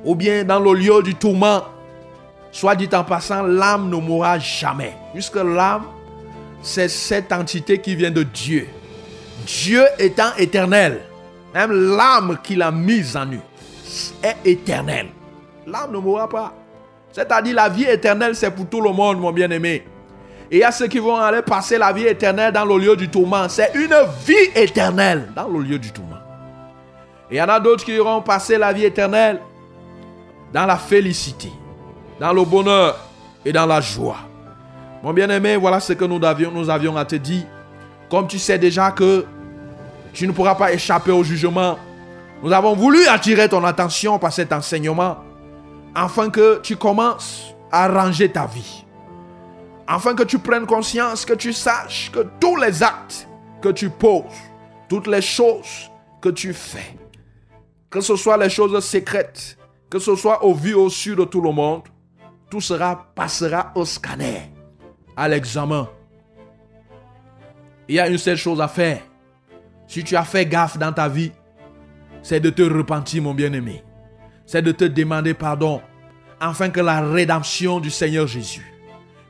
ou bien dans le lieu du tourment? Soit dit en passant, l'âme ne mourra jamais. Puisque l'âme, c'est cette entité qui vient de Dieu. Dieu étant éternel, même l'âme qu'il a mise en nous est éternelle. L'âme ne mourra pas. C'est-à-dire la vie éternelle, c'est pour tout le monde, mon bien-aimé. Et il y a ceux qui vont aller passer la vie éternelle dans le lieu du tourment. C'est une vie éternelle dans le lieu du tourment. Et il y en a d'autres qui iront passer la vie éternelle dans la félicité, dans le bonheur et dans la joie. Mon bien-aimé, voilà ce que nous avions, nous avions à te dire. Comme tu sais déjà que tu ne pourras pas échapper au jugement, nous avons voulu attirer ton attention par cet enseignement afin que tu commences à ranger ta vie. Afin que tu prennes conscience, que tu saches que tous les actes que tu poses, toutes les choses que tu fais, que ce soit les choses secrètes, que ce soit au vu au su de tout le monde, tout sera passera au scanner, à l'examen. Il y a une seule chose à faire. Si tu as fait gaffe dans ta vie, c'est de te repentir, mon bien-aimé. C'est de te demander pardon, afin que la rédemption du Seigneur Jésus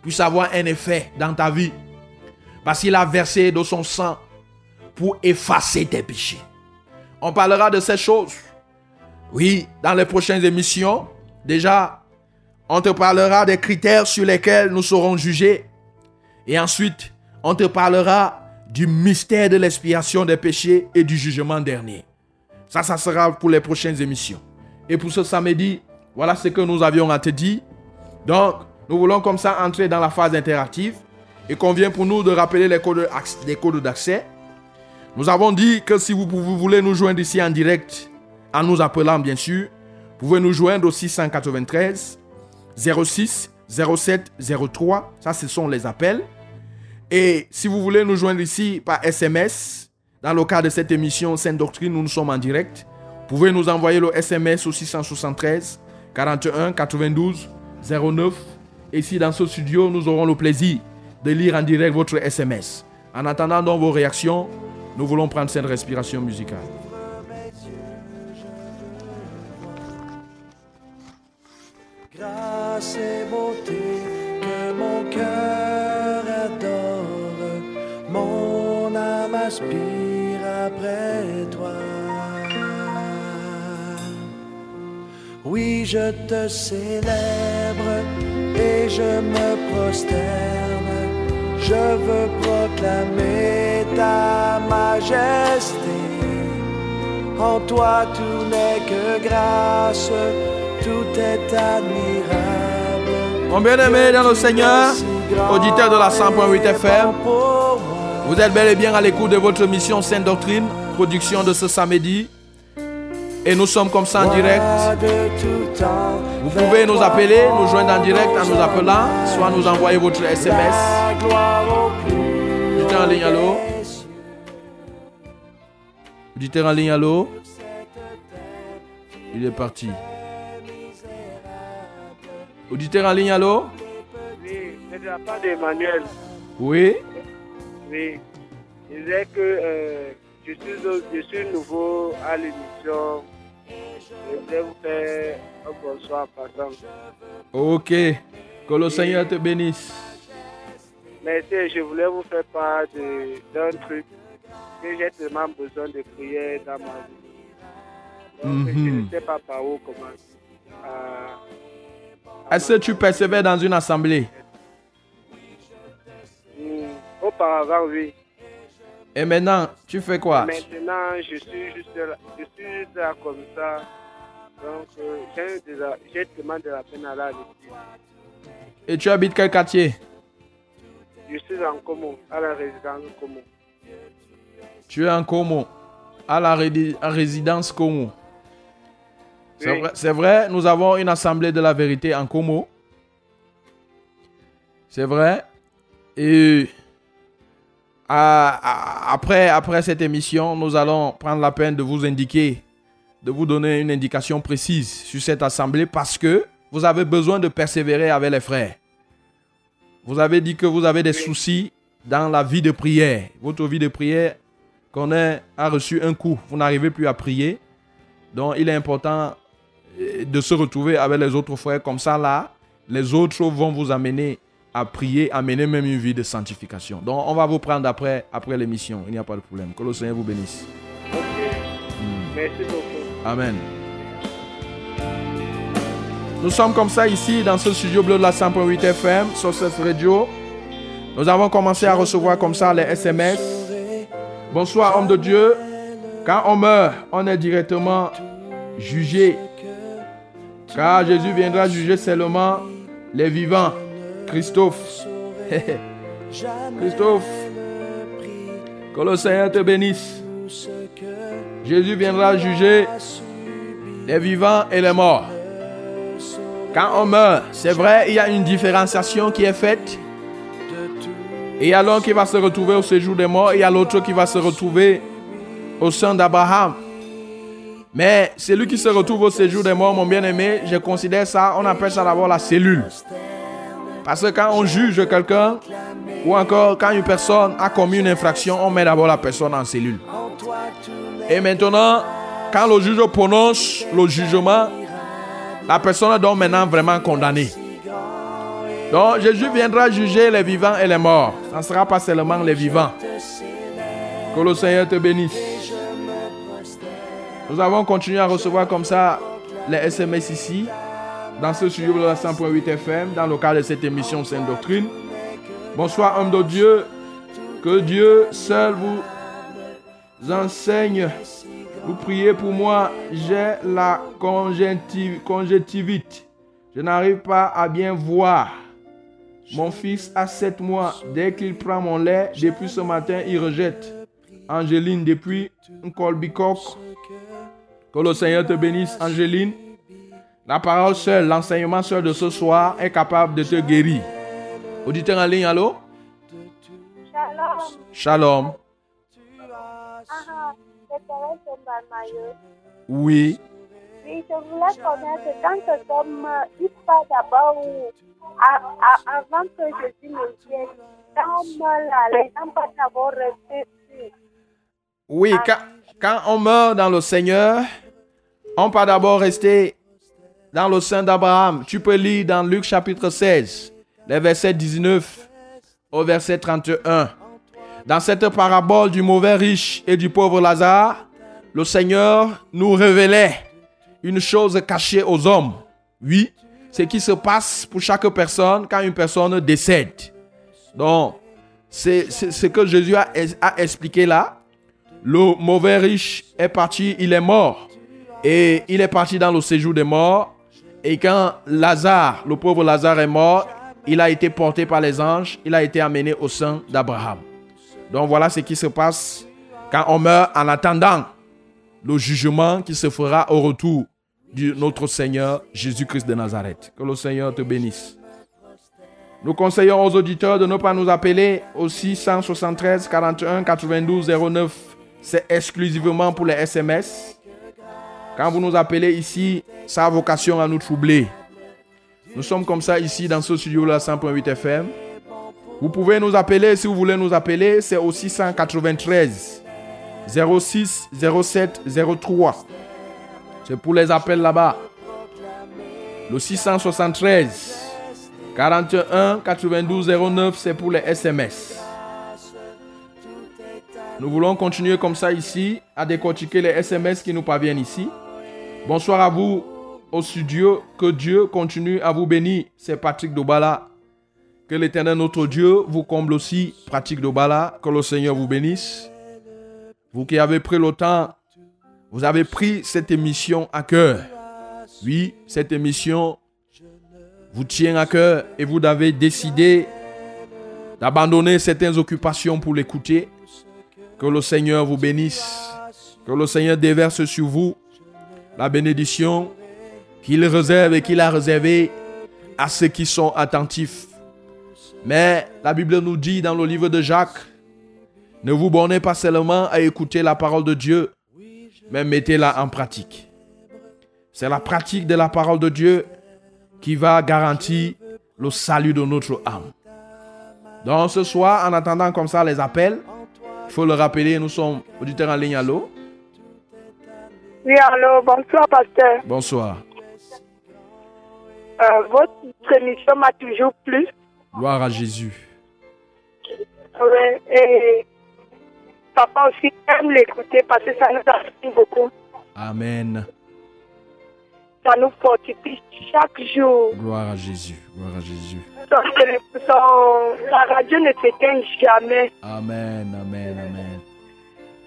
puisse avoir un effet dans ta vie. Parce qu'il a versé de son sang pour effacer tes péchés. On parlera de ces choses. Oui, dans les prochaines émissions, déjà, on te parlera des critères sur lesquels nous serons jugés. Et ensuite, on te parlera du mystère de l'expiation des péchés et du jugement dernier. Ça, ça sera pour les prochaines émissions. Et pour ce samedi, voilà ce que nous avions à te dire. Donc, nous voulons comme ça entrer dans la phase interactive. Il convient pour nous de rappeler les codes, d'accès. Nous avons dit que si vous, vous voulez nous joindre ici en direct, en nous appelant bien sûr, vous pouvez nous joindre au 693 06 07 03. Ça, ce sont les appels. Et si vous voulez nous joindre ici par SMS, dans le cadre de cette émission Sainte Doctrine, nous, nous sommes en direct. Vous pouvez nous envoyer le SMS au 673 41 92 09. Et ici, dans ce studio, nous aurons le plaisir de lire en direct votre SMS. En attendant donc vos réactions, nous voulons prendre cette respiration musicale. Grâce et âme aspire après toi. Oui, je te célèbre et je me prosterne. Je veux proclamer ta majesté. En toi tout n'est que grâce, tout est admirable. Mon bien-aimé dans le Seigneur, auditeur de la 100.8 FM, vous êtes bel et bien à l'écoute de votre émission Sainte Doctrine, production de ce samedi. Et nous sommes comme ça en direct. Vous pouvez nous appeler, nous joindre en direct en nous appelant, soit nous envoyer votre SMS. Auditeur en ligne, allô? Auditeur en ligne, allô? Il est parti. Auditeur en ligne, allô? Oui, c'est de la part d'Emmanuel. Oui? Oui. Il disait que euh, je, suis, au- je suis nouveau à l'émission. Je voulais vous faire un bonsoir passant. Ok. Que le Seigneur te bénisse. Merci, je voulais vous faire part d'un truc que j'ai tellement besoin de prière dans ma vie. Donc, je Mhm. ne sais pas par où commencer. Euh, Est-ce que tu persévères dans une assemblée? Et maintenant, tu fais quoi? Maintenant, je suis juste là, je suis juste là comme ça. Donc, euh, j'ai de la- j'ai tellement de la peine à l'église. Et tu habites quel quartier? Je suis en Como, à la résidence Como. Tu es en Como, à la résidence Como. C'est Oui. vrai, vrai, nous avons une assemblée de la vérité en Como. C'est vrai. Et après, après cette émission, nous allons prendre la peine de vous indiquer, de vous donner une indication précise sur cette assemblée parce que vous avez besoin de persévérer avec les frères. Vous avez dit que vous avez des soucis dans la vie de prière. Votre vie de prière connaît, a reçu un coup. Vous n'arrivez plus à prier. Donc, il est important euh, de se retrouver avec les autres frères. Comme ça, là, les autres vont vous amener à prier, à mener même une vie de sanctification. Donc, on va vous prendre après, après l'émission. Il n'y a pas de problème. Que le Seigneur vous bénisse. Merci beaucoup. Amen. Nous sommes comme ça ici dans ce studio bleu de la 100.8 FM, sur cette radio. Nous avons commencé à recevoir comme ça les SMS. Bonsoir, homme de Dieu. Quand on meurt, on est directement jugé. Car Jésus viendra juger seulement les vivants. Christophe. Christophe. Que le Seigneur te bénisse. Jésus viendra juger les vivants et les morts. Quand on meurt, c'est vrai, il y a une différenciation qui est faite. Il y a l'un qui va se retrouver au séjour des morts, il y a l'autre qui va se retrouver au sein d'Abraham. Mais celui qui se retrouve au séjour des morts, mon bien-aimé, je considère ça, on appelle ça d'abord la cellule. Parce que quand on juge quelqu'un, ou encore quand une personne a commis une infraction, on met d'abord la personne en cellule. Et maintenant, quand le juge prononce le jugement, la personne est donc maintenant vraiment condamnée. Donc Jésus viendra juger les vivants et les morts. Ce ne sera pas seulement les vivants. Que le Seigneur te bénisse. Nous avons continué à recevoir comme ça les SMS ici, dans ce studio de la 100.8 FM, dans le cadre de cette émission Sainte Doctrine. Bonsoir, homme de Dieu. Que Dieu seul vous enseigne. Vous priez pour moi. J'ai la conjonctiv- conjonctivite. Je n'arrive pas à bien voir. Mon fils a 7 mois. Dès qu'il prend mon lait, depuis ce matin, il rejette. Angéline, depuis un colbicoque. Que le Seigneur te bénisse, Angéline. La parole seule, l'enseignement seul de ce soir est capable de te guérir. Auditeur en ligne, allô? Shalom. Shalom. Ah, Mbalmayo. Oui. Oui, je voulais connaître quand cet homme euh, il part d'abord avant que Jésus ne vienne. Quand on meurt là, les gens d'abord rester. Oui, quand, quand on meurt dans le Seigneur, on peut d'abord rester dans le sein d'Abraham, tu peux lire dans Luc chapitre 16, les versets 19 au verset 31. Dans cette parabole du mauvais riche et du pauvre Lazare, le Seigneur nous révélait une chose cachée aux hommes. Oui, ce qui se passe pour chaque personne quand une personne décède. Donc, c'est ce que Jésus a, a expliqué là. Le mauvais riche est parti, il est mort. Et il est parti dans le séjour des morts. Et quand Lazare, le pauvre Lazare est mort, il a été porté par les anges, il a été amené au sein d'Abraham. Donc voilà ce qui se passe quand on meurt en attendant le jugement qui se fera au retour de notre Seigneur Jésus-Christ de Nazareth. Que le Seigneur te bénisse. Nous conseillons aux auditeurs de ne pas nous appeler au 673 41 92 09. C'est exclusivement pour les SMS. Quand vous nous appelez ici, ça a vocation à nous troubler. Nous sommes comme ça ici dans ce studio-là 100.8 FM. Vous pouvez nous appeler si vous voulez nous appeler, c'est au 693 06 07 03. C'est pour les appels là-bas. Le 673 41 92 09, c'est pour les SMS. Nous voulons continuer comme ça ici à décortiquer les SMS qui nous parviennent ici. Bonsoir à vous au studio. Que Dieu continue à vous bénir. C'est Patrick Dobala. Que l'éternel notre Dieu vous comble aussi. Patrick Dobala. Que le Seigneur vous bénisse. Vous qui avez pris le temps, vous avez pris cette émission à cœur. Oui, cette émission vous tient à cœur et vous avez décidé d'abandonner certaines occupations pour l'écouter. Que le Seigneur vous bénisse. Que le Seigneur déverse sur vous la bénédiction qu'il réserve et qu'il a réservée à ceux qui sont attentifs. Mais la Bible nous dit dans le livre de Jacques, ne vous bornez pas seulement à écouter la parole de Dieu, mais mettez-la en pratique. C'est la pratique de la parole de Dieu qui va garantir le salut de notre âme. Donc ce soir, en attendant comme ça les appels, il faut le rappeler, nous sommes auditeurs en ligne. Allô? Oui, allô, bonsoir, pasteur. Bonsoir. Euh, votre émission m'a toujours plu. Gloire à Jésus. Ouais, et papa aussi aime l'écouter parce que ça nous inspire beaucoup. Amen. Ça nous fortifie chaque jour. Gloire à Jésus. Gloire à Jésus. Son- la radio ne s'éteint jamais. Amen, amen, amen.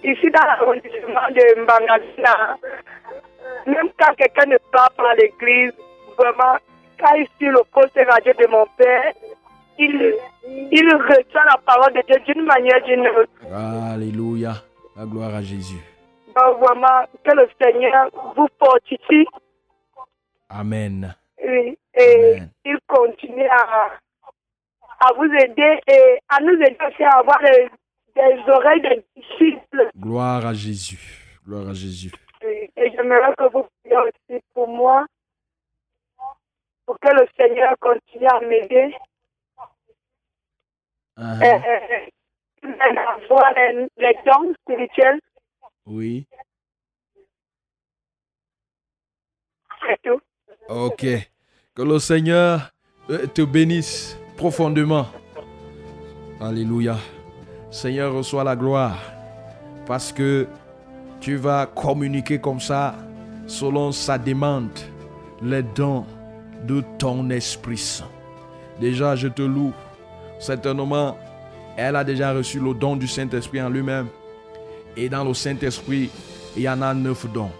Ici, dans l'arrondissement de Mbangazina, même quand quelqu'un ne part pas à l'église, vraiment, quand il suit le poste radio de mon père, il, il retient la parole de Dieu d'une manière ou d'une autre. Alléluia. La gloire à Jésus. Donc, vraiment, que le Seigneur vous fortifie Amen. oui, et Amen. il continue à, à vous aider et à nous aider aussi à avoir des, des oreilles de disciples. Gloire à Jésus. Gloire à Jésus. Et j'aimerais que vous priez aussi pour moi, pour que le Seigneur continue à m'aider et, et- et avoir les, les dons spirituels, Oui. c'est tout. Ok. Que le Seigneur euh, te bénisse profondément. Alléluia. Seigneur, reçois la gloire. Parce que tu vas communiquer comme ça, selon sa demande, les dons de ton Esprit Saint. Déjà, je te loue. Certainement, elle a déjà reçu le don du Saint-Esprit en lui-même. Et dans le Saint-Esprit, il y en a neuf dons.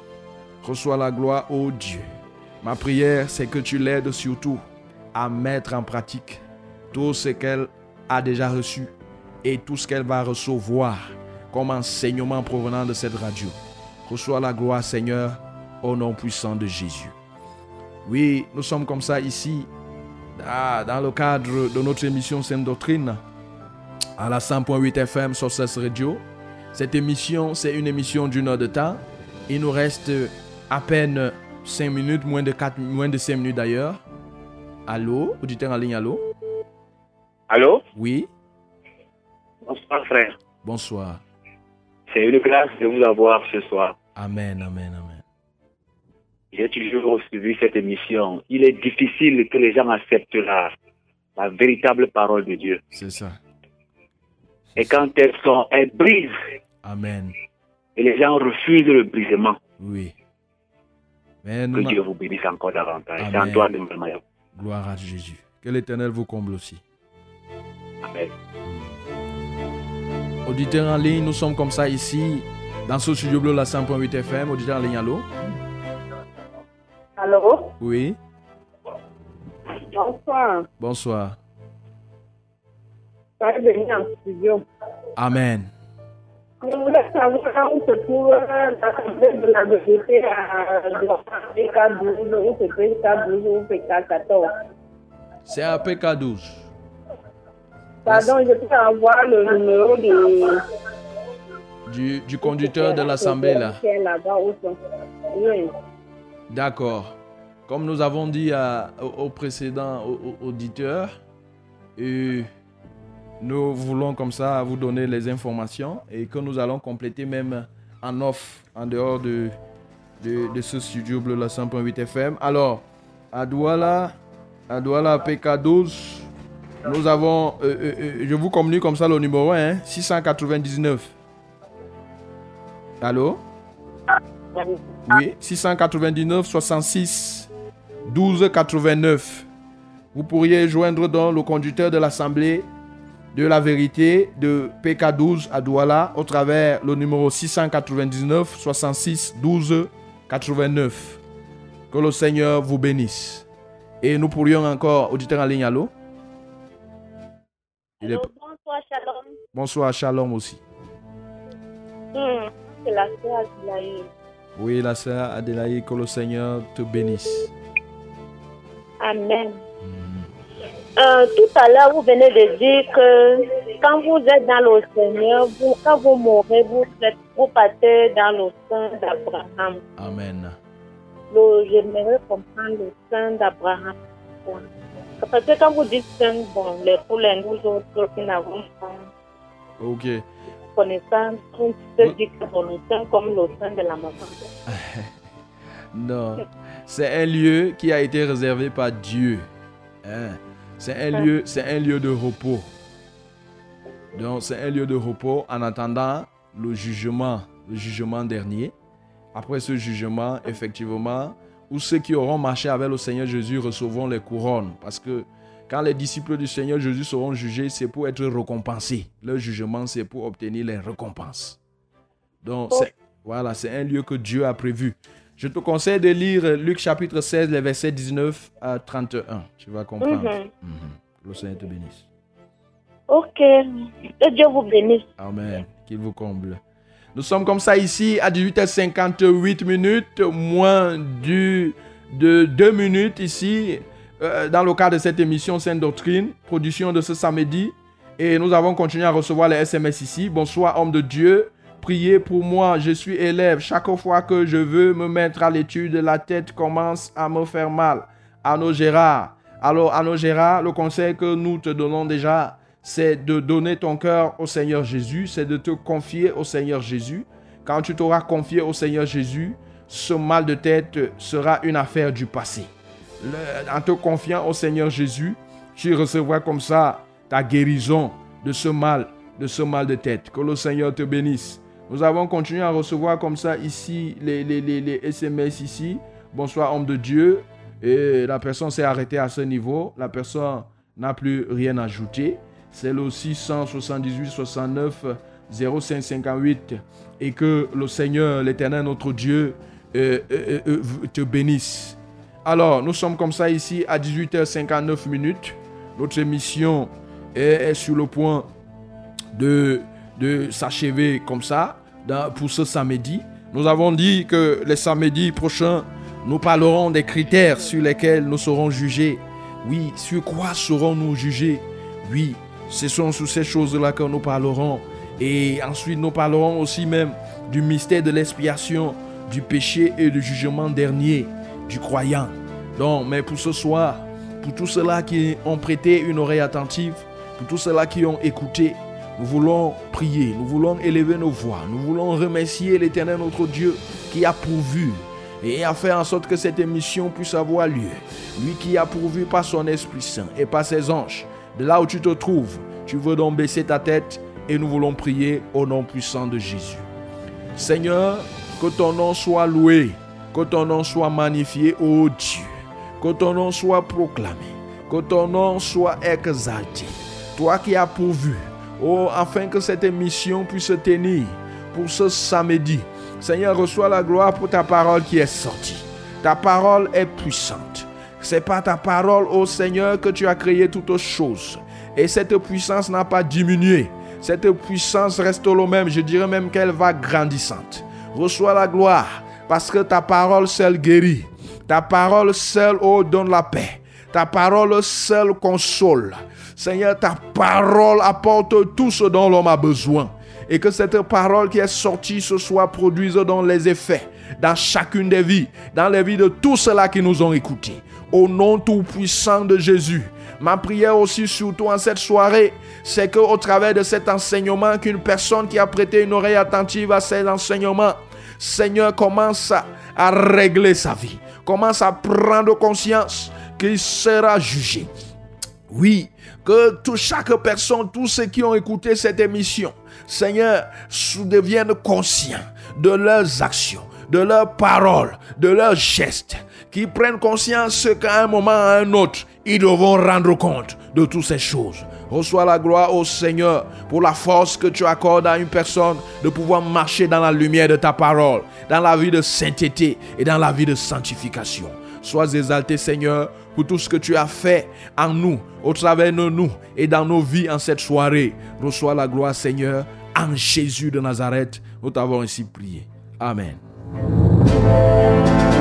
Reçois la gloire, ô Dieu. Ma prière, c'est que tu l'aides surtout à mettre en pratique tout ce qu'elle a déjà reçu et tout ce qu'elle va recevoir comme enseignement provenant de cette radio. Reçois la gloire, Seigneur, au nom puissant de Jésus. Oui, nous sommes comme ça ici, ah, dans le cadre de notre émission Sainte Doctrine, à la 100.8 FM sur cette radio. Cette émission, c'est une émission d'une heure de temps. Il nous reste à peine 5 minutes, moins de, 4, moins de 5 minutes d'ailleurs. Allô, auditeur en ligne, allô? Allô? Oui, Bonsoir frère. bonsoir. C'est une grâce de vous avoir ce soir. Amen, amen, amen. J'ai toujours suivi cette émission. Il est difficile que les gens acceptent la, la véritable parole de Dieu. C'est ça. Et quand elles sont, elles brisent. Amen. Et les gens refusent le brisement. Oui. Mais Que Dieu vous bénisse encore davantage. C'est. Antoine de gloire à Jésus. Que l'Éternel vous comble aussi. Amen. Auditeurs en ligne, nous sommes comme ça ici, dans ce studio bleu, la 100.8 FM. Auditeurs en ligne, allô? Allô? Oui. Bonsoir. Bonsoir. En studio. Amen. Je voulais savoir où se trouve l'Assemblée de la vérité à PK12, où c'est PK12 ou PK14. C'est à PK12. Pardon, je peux avoir le numéro de... Du, du conducteur de l'Assemblée, là. Oui. D'accord. Comme nous avons dit à- au, au précédent au- au- auditeur, et nous voulons comme ça vous donner les informations et que nous allons compléter même en off, en dehors de, de, de ce studio bleu la 100.8 FM. Alors, à Douala, à Douala PK12, nous avons, euh, euh, euh, je vous communique comme ça le numéro 1, 699. Allô? Oui, 699 66 12 89. Vous pourriez joindre dans le conducteur de l'Assemblée de la vérité de PK12 à Douala au travers le numéro 699 66 12 89. Que le Seigneur vous bénisse. Et nous pourrions encore, auditeur en ligne, allô? Il est- Bonsoir, Shalom. Bonsoir, shalom aussi. Hmm, C'est la sœur. Oui, la sœur Adélaïde, que le Seigneur te bénisse. Amen. Euh, tout à l'heure, vous venez de dire que quand vous êtes dans le Seigneur, vous, quand vous mourrez, vous, êtes, vous partez dans le sein d'Abraham. Amen. J'aimerais comprendre le sein d'Abraham. Parce que quand vous dites sein, bon, les, pour les nous autres qui n'avons pas Ok. connaissance, on peut dire que bon, le sein comme le sein de la maman. Non. C'est un lieu qui a été réservé par Dieu. Hein. C'est un lieu, c'est un lieu de repos. Donc c'est un lieu de repos en attendant le jugement, le jugement dernier. Après ce jugement, effectivement, où ceux qui auront marché avec le Seigneur Jésus recevront les couronnes. Parce que quand les disciples du Seigneur Jésus seront jugés, c'est pour être récompensés. Le jugement, c'est pour obtenir les récompenses. Donc, c'est, voilà, c'est un lieu que Dieu a prévu. Je te conseille de lire Luc chapitre 16, les versets 19 à 31. Tu vas comprendre. Que Le Seigneur te bénisse. Ok. Que Dieu vous bénisse. Amen. Qu'il vous comble. Nous sommes comme ça ici à 18h58 minutes, moins du, de 2 minutes ici, euh, dans le cadre de cette émission Sainte Doctrine, production de ce samedi. Et nous avons continué à recevoir les SMS ici. Bonsoir, homme de Dieu. Priez pour moi, je suis élève. Chaque fois que je veux me mettre à l'étude, la tête commence à me faire mal. Arnaud Gérard. Alors, Arnaud Gérard, le conseil que nous te donnons déjà, c'est de donner ton cœur au Seigneur Jésus, c'est de te confier au Seigneur Jésus. Quand tu t'auras confié au Seigneur Jésus, ce mal de tête sera une affaire du passé. En te confiant au Seigneur Jésus, tu recevras comme ça ta guérison de ce mal, de ce mal de tête. Que le Seigneur te bénisse. Nous avons continué à recevoir comme ça ici les, les, les, les SMS ici. Bonsoir homme de Dieu. Et la personne s'est arrêtée à ce niveau. La personne n'a plus rien ajouté. C'est le 678 69 0558. Et que le Seigneur, l'éternel notre Dieu, euh, euh, euh, te bénisse. Alors, nous sommes comme ça ici à 18h59 minutes. Notre émission est, sur le point de, de s'achever comme ça pour ce samedi. Nous avons dit que les samedis prochains, nous parlerons des critères sur lesquels nous serons jugés. Oui, sur quoi serons-nous jugés? Oui, ce sont sur ces choses-là que nous parlerons. Et ensuite, nous parlerons aussi même du mystère de l'expiation, du péché et du jugement dernier du croyant. Donc, mais pour ce soir, pour tous ceux-là qui ont prêté une oreille attentive, pour tous ceux-là qui ont écouté, nous voulons prier, nous voulons élever nos voix, nous voulons remercier l'Éternel notre Dieu qui a pourvu, et a fait en sorte que cette émission puisse avoir lieu. Lui qui a pourvu par son Esprit Saint et par ses anges, de là où tu te trouves, tu veux donc baisser ta tête et nous voulons prier au nom puissant de Jésus. Seigneur, que ton nom soit loué, que ton nom soit magnifié, ô Dieu, que ton nom soit proclamé, que ton nom soit exalté. Toi qui as pourvu, oh, afin que cette émission puisse se tenir pour ce samedi. Seigneur, reçois la gloire pour ta parole qui est sortie. Ta parole est puissante. C'est par ta parole, ô Seigneur, que tu as créé toutes choses. Et cette puissance n'a pas diminué. Cette puissance reste le même. Je dirais même qu'elle va grandissante. Reçois la gloire parce que ta parole seule guérit. Ta parole seule, oh, donne la paix. Ta parole seule console. Seigneur, ta parole apporte tout ce dont l'homme a besoin. Et que cette parole qui est sortie ce soir produise dans les effets, dans chacune des vies, dans les vies de tous ceux-là qui nous ont écoutés. Au nom tout puissant de Jésus. Ma prière aussi, surtout en cette soirée, c'est qu'au travers de cet enseignement, qu'une personne qui a prêté une oreille attentive à ces enseignements, Seigneur, commence à, régler sa vie, commence à prendre conscience qu'il sera jugé. Oui, que chaque personne, tous ceux qui ont écouté cette émission, Seigneur, deviennent conscients de leurs actions, de leurs paroles, de leurs gestes, qui prennent conscience qu'à un moment ou à un autre, ils devront rendre compte de toutes ces choses. Reçois la gloire au Seigneur pour la force que tu accordes à une personne de pouvoir marcher dans la lumière de ta parole, dans la vie de sainteté et dans la vie de sanctification. Sois exalté Seigneur pour tout ce que tu as fait en nous, au travers de nous et dans nos vies en cette soirée. Reçois la gloire Seigneur en Jésus de Nazareth. Nous t'avons ainsi prié. Amen. Thank you.